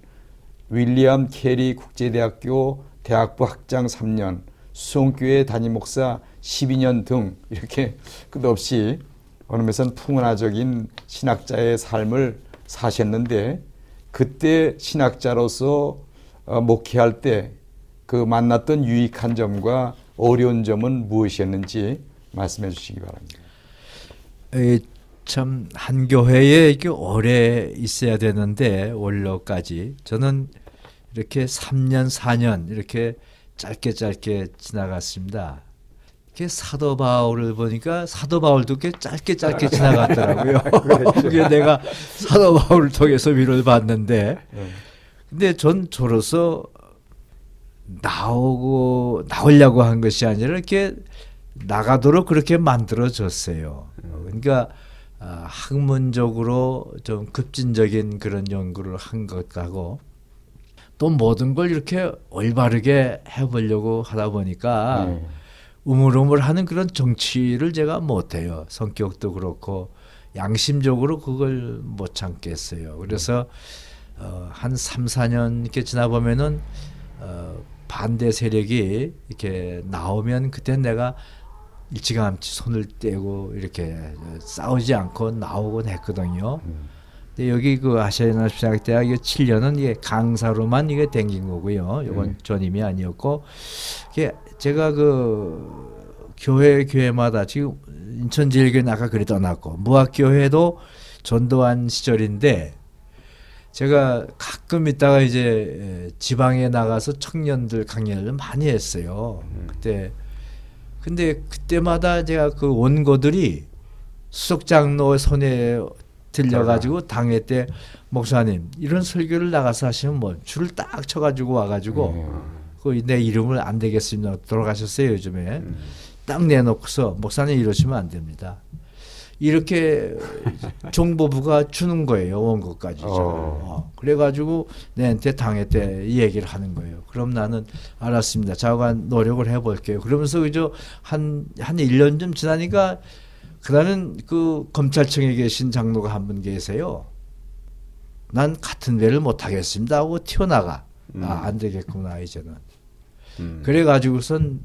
Speaker 2: 윌리엄 캐리 국제대학교 대학부 학장 3년, 수송교회 담임 목사 12년 등 이렇게 끝없이 어느 면에서는 풍화적인 신학자의 삶을 사셨는데 그때 신학자로서 어, 목회할 때 그 만났던 유익한 점과 어려운 점은 무엇이었는지 말씀해 주시기 바랍니다.
Speaker 3: 에, 참, 한 교회에 이렇게 오래 있어야 되는데, 원로까지. 저는 이렇게 3년, 4년, 이렇게 짧게 짧게 지나갔습니다. 이렇게 사도 바울을 보니까 사도 바울도 꽤 짧게 짧게 지나갔더라고요. 그게 내가 사도 바울을 통해서 위로를 받는데, 근데 전 저로서 나오고 나오려고 한 것이 아니라 이렇게 나가도록 그렇게 만들어졌어요. 그러니까 아, 학문적으로 좀 급진적인 그런 연구를 한것 같고 또 모든 걸 이렇게 올바르게 해보려고 하다 보니까
Speaker 2: 네.
Speaker 3: 우물우물하는 그런 정치를 제가 못해요. 성격도 그렇고 양심적으로 그걸 못 참겠어요. 그래서 어, 한 3, 4년 이렇게 지나 보면은 어, 반대 세력이 이렇게 나오면 그때 내가 일찌감치 손을 떼고 이렇게 싸우지 않고 나오곤 했거든요. 근데 여기 그 아시아연합신학대학 7년은 이게 강사로만 이게 댕긴 거고요. 이건 전임이 아니었고, 이게 제가 그 교회 교회마다 지금 인천제일교회 아까 그래 떠났고 무학교회도 전도한 시절인데 제가 가끔 있다가 이제 지방에 나가서 청년들 강연을 많이 했어요. 그때 근데 그때마다 제가 그 원고들이 수석장로 손에 들려가지고 당회 때 목사님 이런 설교를 나가서 하시면 뭐 줄을 딱 쳐가지고 와가지고 그 내 이름을 안 되겠습니다 돌아가셨어요 요즘에 딱 내놓고서 목사님 이러시면 안 됩니다. 이렇게 정보부가 주는 거예요 원고까지.
Speaker 2: 어.
Speaker 3: 어, 그래가지고 내한테 이 얘기를 하는 거예요. 그럼 나는 알았습니다. 자관 노력을 해볼게요. 그러면서 그저 한한 한 1년 좀 지나니까 그다음엔 그 검찰청에 계신 장로가 한 분 계세요. 난 같은 배를 못 하겠습니다 하고 튀어나가. 음. 아, 안 되겠구나 이제는. 음. 그래 가지고선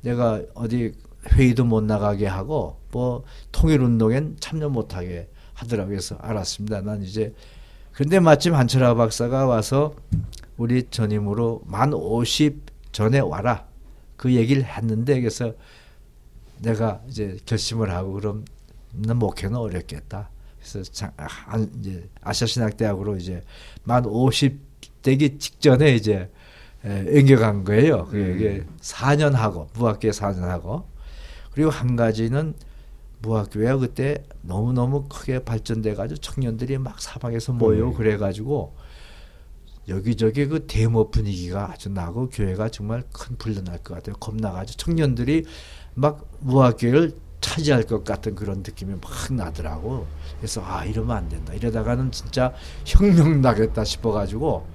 Speaker 3: 내가 어디 회의도 못 나가게 하고 뭐 통일 운동엔 참여 못 하게 하더라고요. 그래서 알았습니다. 난 이제 근데 마침 한철아 박사가 와서 우리 전임으로 만50 전에 와라. 그 얘기를 했는데 그래서 내가 이제 결심을 하고 그럼 난 목회는 어렵겠다. 그래서 장, 아, 이제 아시아 신학대학으로 이제 만50 되기 직전에 이제 옮겨간 거예요. 그게 음. 4년 하고 무학교에 4년 하고 그리고 한 가지는 무학교에 그때 너무 너무 크게 발전돼 가지고 청년들이 막 사방에서 모여 음. 그래 가지고 여기저기 그 데모 분위기가 아주 나고 교회가 정말 큰 불러 날것 같아요. 겁나가지고 청년들이 막 무학교를 차지할 것 같은 그런 느낌이 막 나더라고. 그래서 아 이러면 안 된다. 이러다가는 진짜 혁명 나겠다 싶어가지고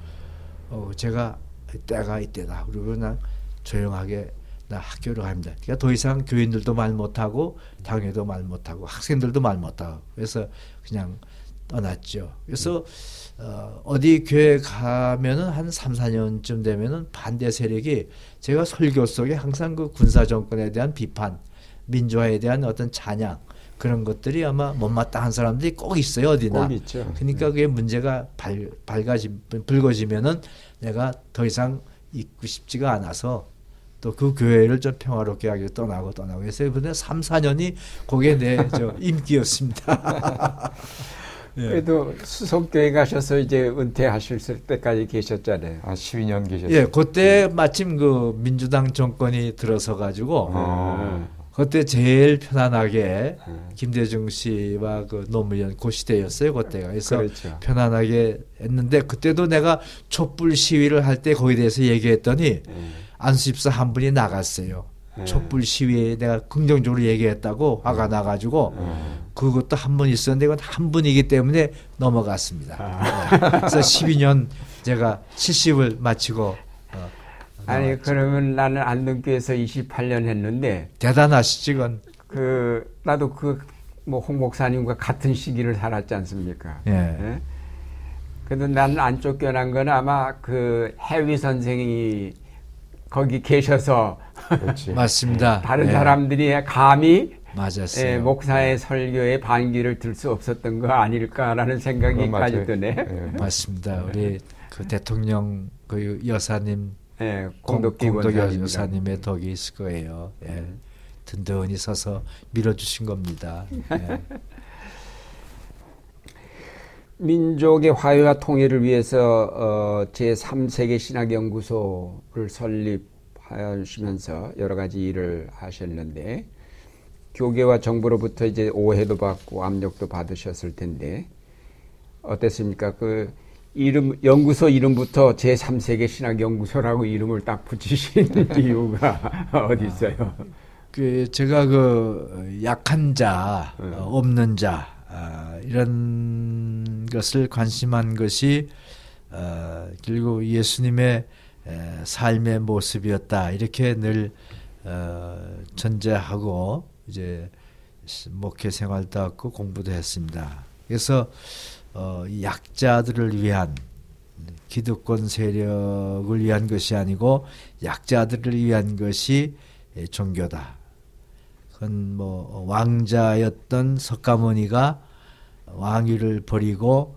Speaker 3: 어 제가 때가 이때다. 그리고 난 조용하게 나 학교를 갑니다. 그러니까 더 이상 교인들도 말 못하고 당회도 말 못하고 학생들도 말 못하고 그래서 그냥 떠났죠. 그래서 어, 어디 교회 가면은 한 3, 4년쯤 되면은 반대 세력이 제가 설교 속에 항상 그 군사 정권에 대한 비판, 민주화에 대한 어떤 찬양 그런 것들이 아마 못마땅한 사람들이 꼭 있어요 어디나.
Speaker 1: 꼭 있죠.
Speaker 3: 그러니까 그게 문제가 밝, 밝아지 불거지면은 내가 더 이상 있고 싶지가 않아서 또 그 교회를 좀 평화롭게 하기 떠나고 떠나고 해서 이번에 3, 4년이 그게 내저 임기였습니다.
Speaker 1: 예. 그래도 수석교회 가셔서 이제 은퇴하실 때까지 계셨잖아요.
Speaker 2: 아, 12년 계셨어요.
Speaker 3: 예, 그때 마침 그 민주당 정권이 들어서 가지고 아. 그때 제일 편안하게 음. 김대중 씨와 그 노무현 고 시대였어요 그때가 그래서 그렇죠. 편안하게 했는데 그때도 내가 촛불 시위를 할 때 거기에 대해서 얘기했더니 음. 안수집사 한 분이 나갔어요. 음. 촛불 시위에 내가 긍정적으로 얘기했다고 화가 나가지고 그것도 한 번 있었는데 이건 한 분이기 때문에 넘어갔습니다. 아. 네. 그래서 12년 제가 70을 마치고 어,
Speaker 1: 아니 그러면 나는 안동교에서 28년 했는데
Speaker 3: 대단하시지 건.
Speaker 1: 그 나도 그뭐홍 목사님과 같은 시기를 살았지 않습니까? 예. 예? 그래도 나는 안 쫓겨난 건 아마 그 해위 선생이 거기 계셔서
Speaker 3: 맞습니다.
Speaker 1: 다른 예. 사람들이 감히
Speaker 3: 맞았어요.
Speaker 1: 예, 목사의 설교에 반기를 들 수 없었던 거 아닐까라는 생각이까지 드네. 예.
Speaker 3: 맞습니다. 우리 그 대통령 그 여사님
Speaker 1: 예, 공덕기
Speaker 3: 공덕 여사님의 덕이 있을 거예요. 예. 음. 든든히 서서 밀어주신 겁니다. 예.
Speaker 1: 민족의 화해와 통일을 위해서 어, 제3세계 신학연구소를 설립하시면서 여러 가지 일을 하셨는데 교계와 정부로부터 이제 오해도 받고 압력도 받으셨을 텐데 어땠습니까? 그 이름 연구소 이름부터 제3세계 신학 연구소라고 이름을 딱 붙이신 이유가 어디 있어요?
Speaker 3: 그 제가 그 약한 자, 네. 없는 자 아, 이런 것을 관심한 것이 어, 결국 예수님의 에, 삶의 모습이었다 이렇게 늘 어, 전제하고 이제 목회 생활도 하고 공부도 했습니다. 그래서 어, 약자들을 위한 기득권 세력을 위한 것이 아니고 약자들을 위한 것이 종교다. 그건 뭐 왕자였던 석가모니가 왕위를 버리고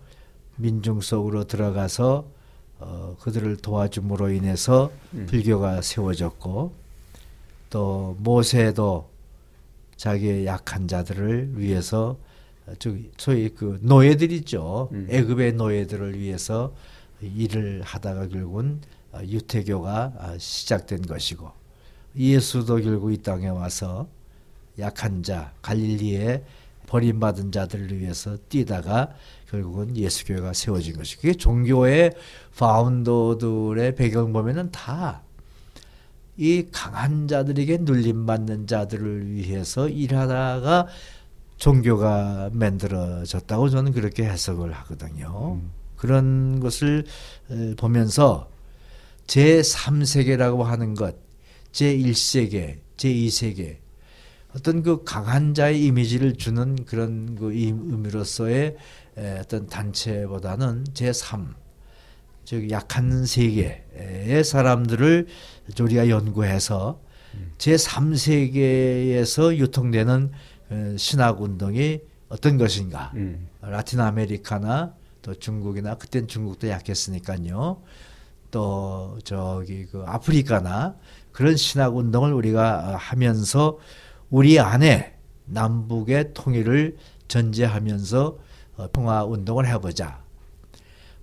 Speaker 3: 민중 속으로 들어가서 어, 그들을 도와줌으로 인해서 음. 불교가 세워졌고 또 모세도 자기의 약한 자들을 위해서 저기 소위 그 노예들이죠. 음. 애굽의 노예들을 위해서 일을 하다가 결국은 유태교가 시작된 것이고 예수도 결국 이 땅에 와서 약한 자 갈릴리에 버림받은 자들을 위해서 뛰다가 결국은 예수교회가 세워진 것이 그게 종교의 파운더들의 배경 보면은 다 이 강한 자들에게 눌림받는 자들을 위해서 일하다가 종교가 만들어졌다고 저는 그렇게 해석을 하거든요. 음. 그런 것을 보면서 제3세계라고 하는 것, 제1세계, 제2세계, 어떤 그 강한 자의 이미지를 주는 그런 그 의미로서의 어떤 단체보다는 제3, 즉 약한 세계의 사람들을 우리가 연구해서 제3세계에서 유통되는 어, 신학 운동이 어떤 것인가. 음. 라틴 아메리카나 또 중국이나 그땐 중국도 약했으니까요. 또 저기 그 아프리카나 그런 신학 운동을 우리가 하면서 우리 안에 남북의 통일을 전제하면서 어, 평화 운동을 해보자.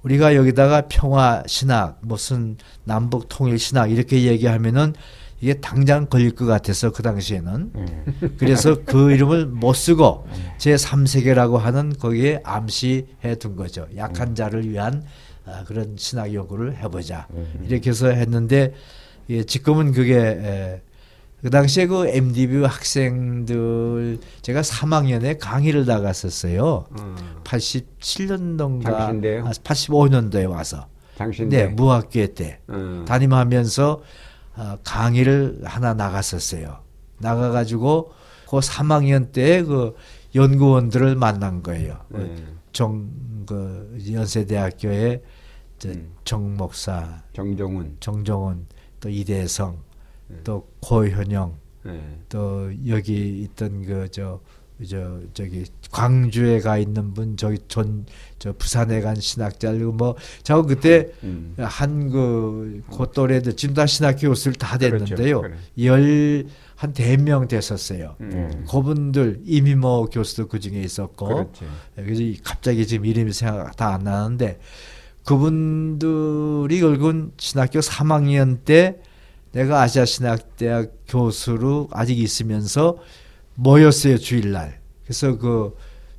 Speaker 3: 우리가 여기다가 평화 신학 무슨 남북 통일 신학 이렇게 얘기하면은 이게 당장 걸릴 것 같아서 그 당시에는 음. 그래서 그 이름을 못 쓰고 제 3세계라고 하는 거기에 암시해 둔 거죠. 약한 음. 자를 위한 아, 그런 신학 연구를 해보자 음. 이렇게 해서 했는데 예, 지금은 그게 에, 그 당시에 그 MDB 학생들 제가 3학년에 강의를 나갔었어요. 음. 87년도인가
Speaker 1: 당신데요? 아,
Speaker 3: 85년도에 와서. 당신데 네, 무학교 때 음. 담임하면서 어, 강의를 하나 나갔었어요. 나가가지고 그 3학년 때 그 연구원들을 만난 거예요. 음. 정, 그 연세대학교의 음. 정 목사,
Speaker 1: 정종훈,
Speaker 3: 정종훈, 또 이대성, 음. 또 고현영, 네. 또 여기 있던 그 저 저 저기 광주에 가 있는 분 저기 전 저 부산에 간 신학자 뭐저 그때 음. 한그 고또래들 지금 다 신학 교수를 다 그렇죠. 됐는데요. 그렇죠. 열한 대명 됐었어요. 음. 그분들 이미모 교수도 그 중에 있었고 그렇죠. 그래서 갑자기 지금 이름이 생각 다 안 나는데 그분들이 결국은 신학교 3학년 때 내가 아시아 신학대학 교수로 아직 있으면서 모였어요 주일날. 그래서 그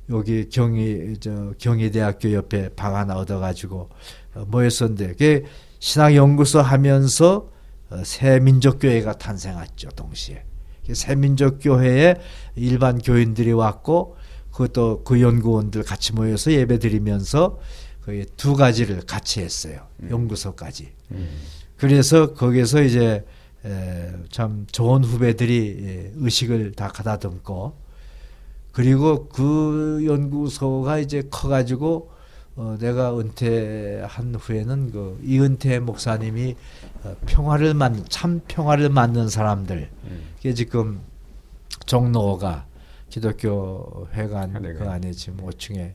Speaker 3: 여기 경희 저 경희대학교 옆에 방 하나 얻어가지고 어, 모였었는데 그 신학연구소 하면서 어, 새민족교회가 탄생했죠 동시에. 새민족교회에 일반 교인들이 왔고 그것도 그 연구원들 같이 모여서 예배 드리면서 거의 두 가지를 같이 했어요. 음. 연구소까지. 음. 그래서 거기서 이제 참 좋은 후배들이 예, 의식을 다 가다듬고 그리고 그 연구소가 이제 커가지고 어, 내가 은퇴한 후에는 그 이은퇴 목사님이 어, 평화를 만, 참 평화를 만든 사람들. 음. 그게 지금 종로가 기독교 회관 그 안에 지금 5층에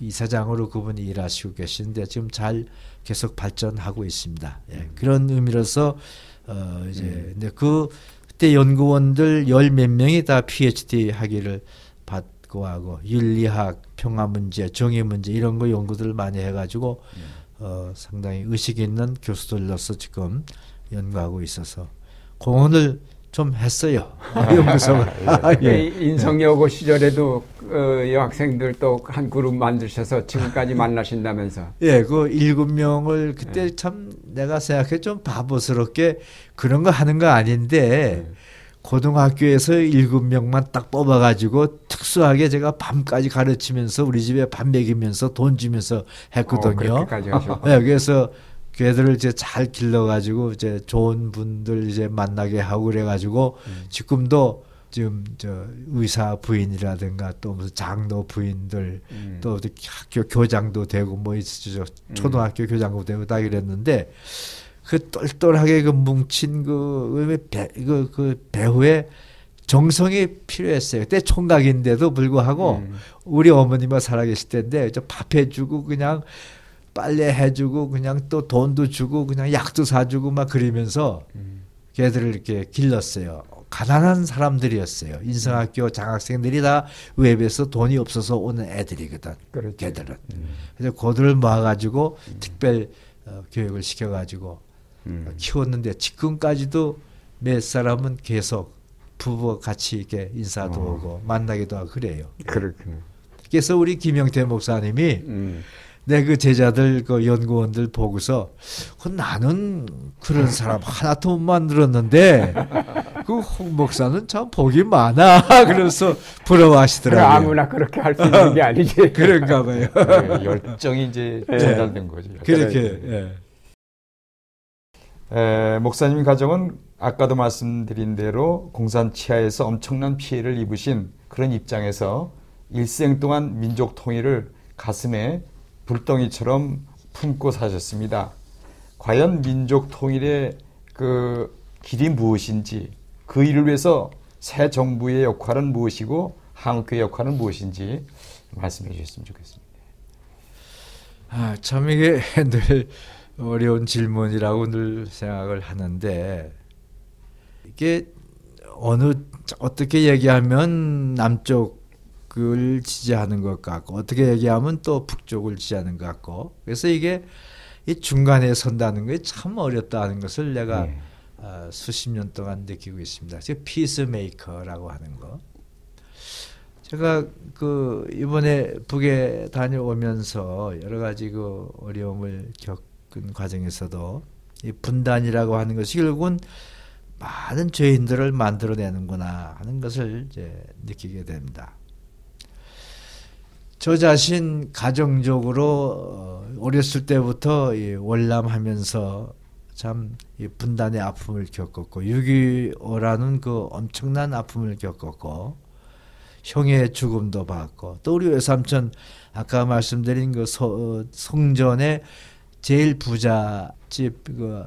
Speaker 3: 이사장으로 그분이 일하시고 계시는데 지금 잘 계속 발전하고 있습니다. 예, 음. 그런 의미로서 어 이제 음. 근데 그 그때 연구원들 열 몇 명이 다 PhD 학위를 받고 하고 윤리학, 평화 문제, 정의 문제 이런 거 연구들을 많이 해가지고 음. 어 상당히 의식 있는 교수들로서 지금 연구하고 있어서 공헌을 좀 했어요. 연구소가.
Speaker 1: 예. 예. 인성여고 시절에도 어, 여학생들 또 한 그룹 만드셔서 지금까지 만나신다면서.
Speaker 3: 예, 그 일곱 명을 그때 예. 참 내가 생각해 좀 바보스럽게 그런 거 하는 거 아닌데 예. 고등학교에서 일곱 명만 딱 뽑아가지고 특수하게 제가 밤까지 가르치면서 우리 집에 밥 먹이면서 돈 주면서 했거든요. 어, 네, 그래서 걔들을 이제 잘 길러가지고 이제 좋은 분들 이제 만나게 하고 그래가지고 음. 지금도 지금 저 의사 부인이라든가 또 무슨 장로 부인들 음. 또 학교 교장도 되고 뭐 있죠 초등학교 음. 교장도 되고 다 이랬는데 그 똘똘하게 그 뭉친 그, 배, 그, 그 배후에 정성이 필요했어요. 그때 총각인데도 불구하고 음. 우리 어머니만 살아계실 때인데 밥 해주고 그냥 빨래 해주고 그냥 또 돈도 주고 그냥 약도 사주고 막 그러면서 음. 걔들을 이렇게 길렀어요. 가난한 사람들이었어요. 인성학교 장학생들이 다 외부에서 돈이 없어서 오는 애들이거든. 그렇죠. 걔들은. 음. 그래서 고들을 모아가지고 음. 특별 어, 교육을 시켜가지고 음. 키웠는데 지금까지도 몇 사람은 계속 부부 같이 이렇게 인사도 어. 오고 만나기도 하고 그래요.
Speaker 1: 그렇군요.
Speaker 3: 그래서 우리 김영태 목사님이 음. 내그 제자들 그 연구원들 보고서 그 나는 그런 사람 하나도 못 만들었는데 그 홍 목사는 참 복이 많아 그래서 부러워하시더라고요.
Speaker 1: 아무나 그렇게 할 수 있는 게 아니지.
Speaker 3: 그런가 봐요.
Speaker 2: 네, 열정이 이제 네. 전달된 거죠.
Speaker 3: 그렇게. 예.
Speaker 2: 에, 목사님 가정은 아까도 말씀드린 대로 공산 치하에서 엄청난 피해를 입으신 그런 입장에서 일생 동안 민족 통일을 가슴에 불덩이처럼 품고 사셨습니다. 과연 민족 통일의 그 길이 무엇인지 그 일을 위해서 새 정부의 역할은 무엇이고 한국의 역할은 무엇인지 말씀해 주셨으면 좋겠습니다.
Speaker 3: 아, 참 이게 늘 어려운 질문이라고 늘 생각을 하는데 이게 어느 어떻게 얘기하면 남쪽을 지지하는 것 같고 어떻게 얘기하면 또 북쪽을 지지하는 것 같고 그래서 이게 이 중간에 선다는 게 참 어렵다는 것을 내가 네. 어, 수십 년 동안 느끼고 있습니다. 즉 peacemaker라고 하는 거. 제가 그 이번에 북에 다녀오면서 여러 가지 그 어려움을 겪은 과정에서도 이 분단이라고 하는 것이 결국은 많은 죄인들을 만들어내는구나 하는 것을 이제 느끼게 됩니다. 저 자신 가정적으로 어, 어렸을 때부터 월남하면서 참 분단의 아픔을 겪었고 6.25라는 그 엄청난 아픔을 겪었고 형의 죽음도 받고 또 우리 외삼촌 아까 말씀드린 그 소, 성전의 제일 부자집 그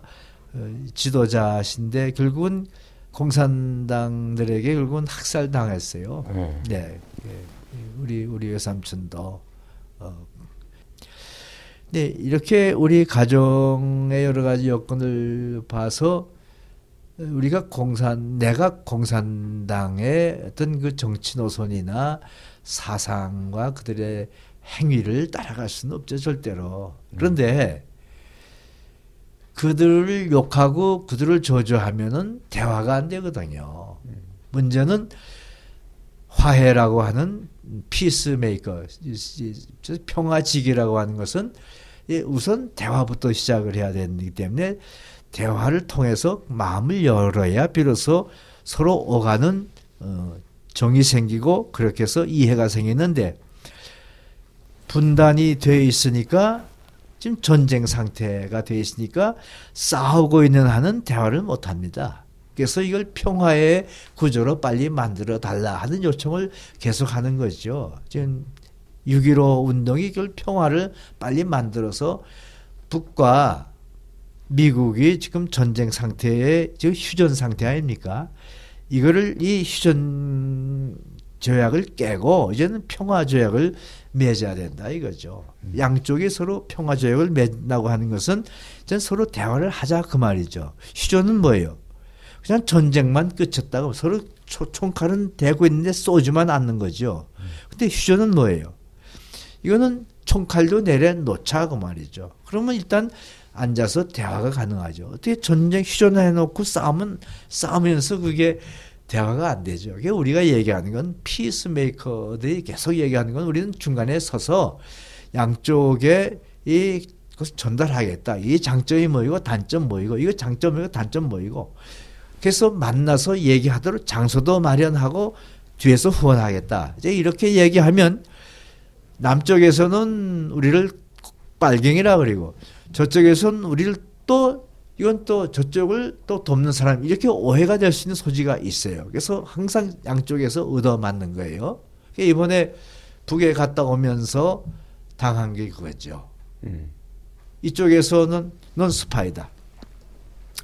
Speaker 3: 어, 지도자신데 결국은 공산당들에게 결국은 학살 당했어요. 네. 네. 예. 우리 우리 외삼촌도 어. 네, 이렇게 우리 가정의 여러 가지 여건을 봐서 우리가 공산 내가 공산당의 어떤 그 정치 노선이나 사상과 그들의 행위를 따라갈 수는 없죠 절대로. 그런데 그들을 욕하고 그들을 저주하면은 대화가 안 되거든요. 문제는 화해라고 하는 피스메이커, 평화지기라고 하는 것은 우선 대화부터 시작을 해야 되기 때문에 대화를 통해서 마음을 열어야 비로소 서로 오가는 어, 정이 생기고 그렇게 해서 이해가 생기는데 분단이 돼 있으니까 지금 전쟁 상태가 돼 있으니까 싸우고 있는 한은 대화를 못 합니다. 그래서 이걸 평화의 구조로 빨리 만들어 달라 하는 요청을 계속 하는 거죠. 지금 6.15 운동이 이걸 평화를 빨리 만들어서 북과 미국이 지금 전쟁 상태에 지금 휴전 상태 아닙니까? 이거를 이 휴전 조약을 깨고 이제는 평화 조약을 맺어야 된다 이거죠. 음. 양쪽이 서로 평화 조약을 맺라고 하는 것은 이제 서로 대화를 하자 그 말이죠. 휴전은 뭐예요? 그냥 전쟁만 끝쳤다고 서로 총칼은 대고 있는데 쏘지만 않는 거죠. 근데 휴전은 뭐예요? 이거는 총칼도 내려놓자 그 말이죠. 그러면 일단 앉아서 대화가 가능하죠. 어떻게 전쟁 휴전을 해놓고 싸우면 싸우면서 그게 대화가 안 되죠. 그게 우리가 얘기하는 건 피스메이커들이 계속 얘기하는 건 우리는 중간에 서서 양쪽에 이 것을 전달하겠다. 이 장점이 뭐이고 단점 뭐이고 이거 장점이고 단점 뭐이고 그래서 만나서 얘기하도록 장소도 마련하고 뒤에서 후원하겠다. 이제 이렇게 얘기하면 남쪽에서는 우리를 빨갱이라 그리고 저쪽에서는 우리를 또 이건 또 저쪽을 또 돕는 사람 이렇게 오해가 될 수 있는 소지가 있어요. 그래서 항상 양쪽에서 얻어 맞는 거예요. 이번에 북에 갔다 오면서 당한 게 그거죠. 음. 이쪽에서는 넌 스파이다.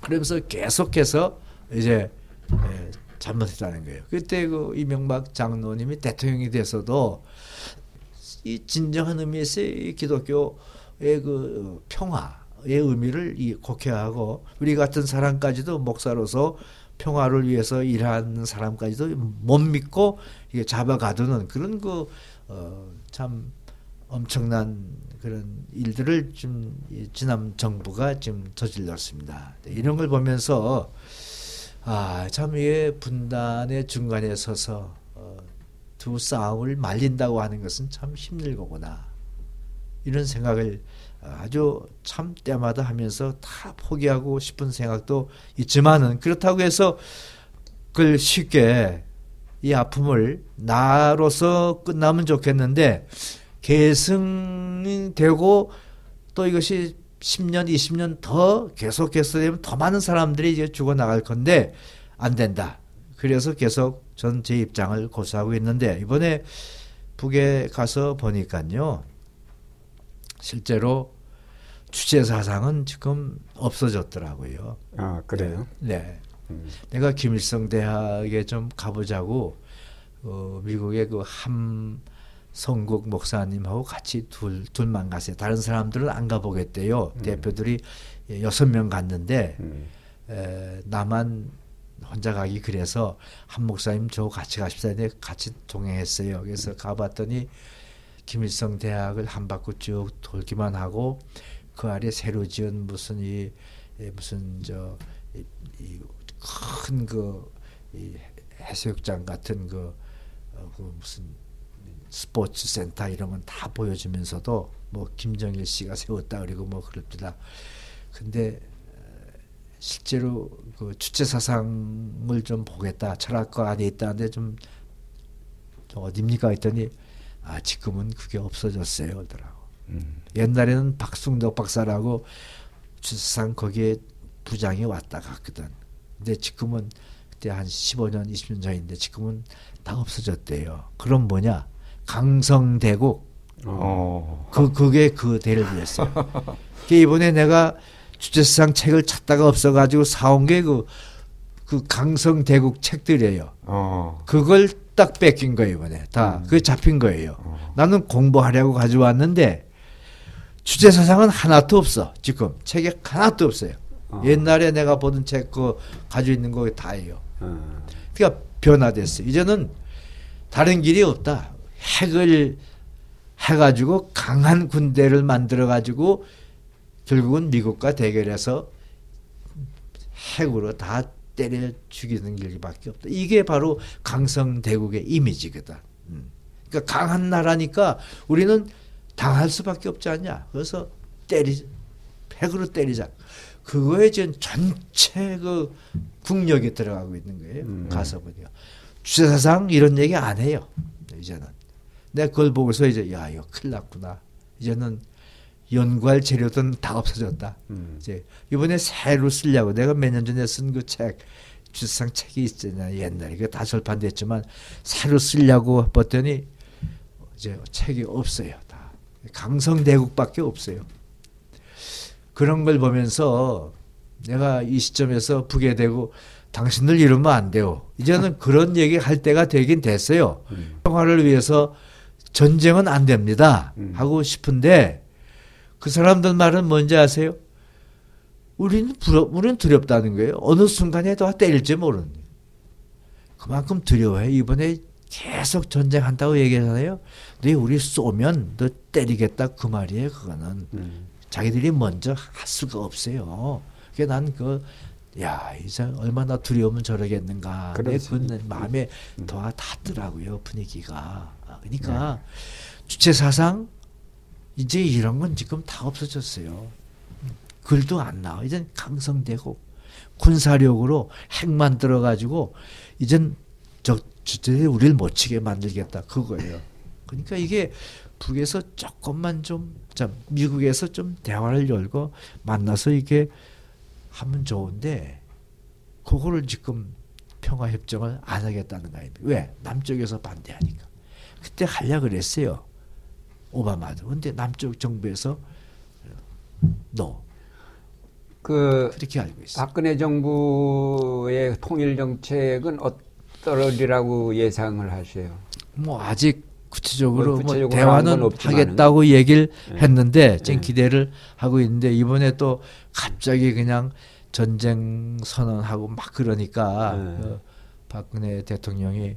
Speaker 3: 그러면서 계속해서 이제 예, 잘못했다는 거예요. 그때 그 이명박 장로님이 대통령이 돼서도 이 진정한 의미에서 이 기독교의 그 평화 의 의미를 이 곡해하고 우리 같은 사람까지도 목사로서 평화를 위해서 일하는 사람까지도 못 믿고 이게 잡아가두는 그런 그어참 엄청난 그런 일들을 좀 지난 정부가 지금 저질렀습니다. 이런 걸 보면서 아, 참 이게 분단의 중간에 서서 어, 두 싸움을 말린다고 하는 것은 참 힘들 거구나. 이런 생각을 아주 참 때마다 하면서 다 포기하고 싶은 생각도 있지만은 그렇다고 해서 그걸 쉽게 이 아픔을 나로서 끝나면 좋겠는데 계승되고 또 이것이 10년, 20년 더 계속해서 되면 더 많은 사람들이 이제 죽어 나갈 건데 안 된다. 그래서 계속 전 제 입장을 고수하고 있는데 이번에 북에 가서 보니까요. 실제로 주체 사상은 지금 없어졌더라고요.
Speaker 1: 아 그래요?
Speaker 3: 네. 음. 내가 김일성 대학에 좀 가보자고 어, 미국의 그 함 성국 목사님하고 같이 둘 둘만 갔어요. 다른 사람들은 안 가보겠대요. 음. 대표들이 여섯 명 갔는데 음. 에, 나만 혼자 가기 그래서 한 목사님 저 같이 가십사 했는데 같이 동행했어요. 그래서 음. 가봤더니 김일성 대학을 한 바퀴 쭉 돌기만 하고 그 아래 새로 지은 무슨 이, 이 무슨 저큰그 그, 해수욕장 같은 그, 어, 그 무슨 스포츠 센터 이런 건 다 보여주면서도 뭐 김정일 씨가 세웠다 그리고 뭐 그럽니다. 근데 어, 실제로 그 주체 사상을 좀 보겠다 철학과 안에 있다는데 좀, 좀 어딥니까 했더니 아 지금은 그게 없어졌어요 그러더라고. 음. 옛날에는 박승덕 박사라고 주사상 거기에 부장이 왔다 갔거든. 근데 지금은 그때 한 15년 20년 전인데 지금은 다 없어졌대요. 그럼 뭐냐? 강성대국. 어. 그 그게 그 대를 이었어요. 그 이번에 내가 주제상 책을 찾다가 없어가지고 사온 게그 그 강성대국 책들이에요. 어. 그걸 딱 뺏긴 거예요 이번에 다 음. 그게 잡힌 거예요. 어. 나는 공부하려고 가져왔는데 주제 사상은 하나도 없어 지금 책에 하나도 없어요. 어. 옛날에 내가 보던 책 그 가지고 있는 거 다예요. 어. 그러니까 변화됐어요. 이제는 다른 길이 없다. 핵을 해가지고 강한 군대를 만들어가지고 결국은 미국과 대결해서 핵으로 다 때려 죽이는 길밖에 없다. 이게 바로 강성 대국의 이미지거든. 음. 그러니까 강한 나라니까 우리는 당할 수밖에 없지 않냐. 그래서 때리 핵으로 때리자. 그거에 지금 전체 그 국력이 들어가고 있는 거예요. 음. 가서 보니까 주사상 이런 얘기 안 해요. 이제는. 내가 그걸 보고서 이제 야 이거 큰일 났구나. 이제는 연구할 재료든 다 없어졌다. 음. 이제 이번에 새로 쓰려고 내가 몇 년 전에 쓴 그 책 주상 책이 있잖아 옛날에 그다 절판됐지만 새로 쓰려고 봤더니 이제 책이 없어요 다 강성대국밖에 없어요. 그런 걸 보면서 내가 이 시점에서 북에 대고 당신들 이러면 안 돼요. 이제는 그런 얘기 할 때가 되긴 됐어요. 음. 평화를 위해서 전쟁은 안 됩니다. 음. 하고 싶은데 그 사람들 말은 뭔지 아세요? 우리는 부러, 우리는 두렵다는 거예요. 어느 순간에 더 때릴지 모르는. 그만큼 두려워해. 이번에 계속 전쟁한다고 얘기하잖아요. 너 우리 쏘면 너 때리겠다 그 말이에요. 그거는 음. 자기들이 먼저 할 수가 없어요. 그게 난그 야, 이제 얼마나 두려우면 저러겠는가. 내 그 마음에 음. 더 닿더라고요, 분위기가. 그러니까 네. 주체 사상 이제 이런 건 지금 다 없어졌어요. 글도 안 나와. 이젠 강성되고 군사력으로 핵 만 들어 가지고 이젠 저 주체들이 우리를 못 치게 만들겠다 그거예요. 그러니까 이게 북에서 조금만 좀, 자, 미국에서 좀 대화를 열고 만나서 이게 하면 좋은데 그거를 지금 평화 협정을 안 하겠다는 거 아닙니까? 왜? 남쪽에서 반대하니까. 그때 하려 그랬어요. 오바마도. 근데 남쪽 정부에서 너.
Speaker 1: 그 그렇게 알고 있어요. 박근혜 정부의 통일 정책은 어 떠리라고 예상을 하세요?
Speaker 3: 뭐 아직 구체적으로, 뭐 구체적으로 뭐 대화는 하겠다고 얘기를 네. 했는데 지금 네. 기대를 하고 있는데 이번에 또 갑자기 그냥 전쟁 선언하고 막 그러니까 네. 그 박근혜 대통령이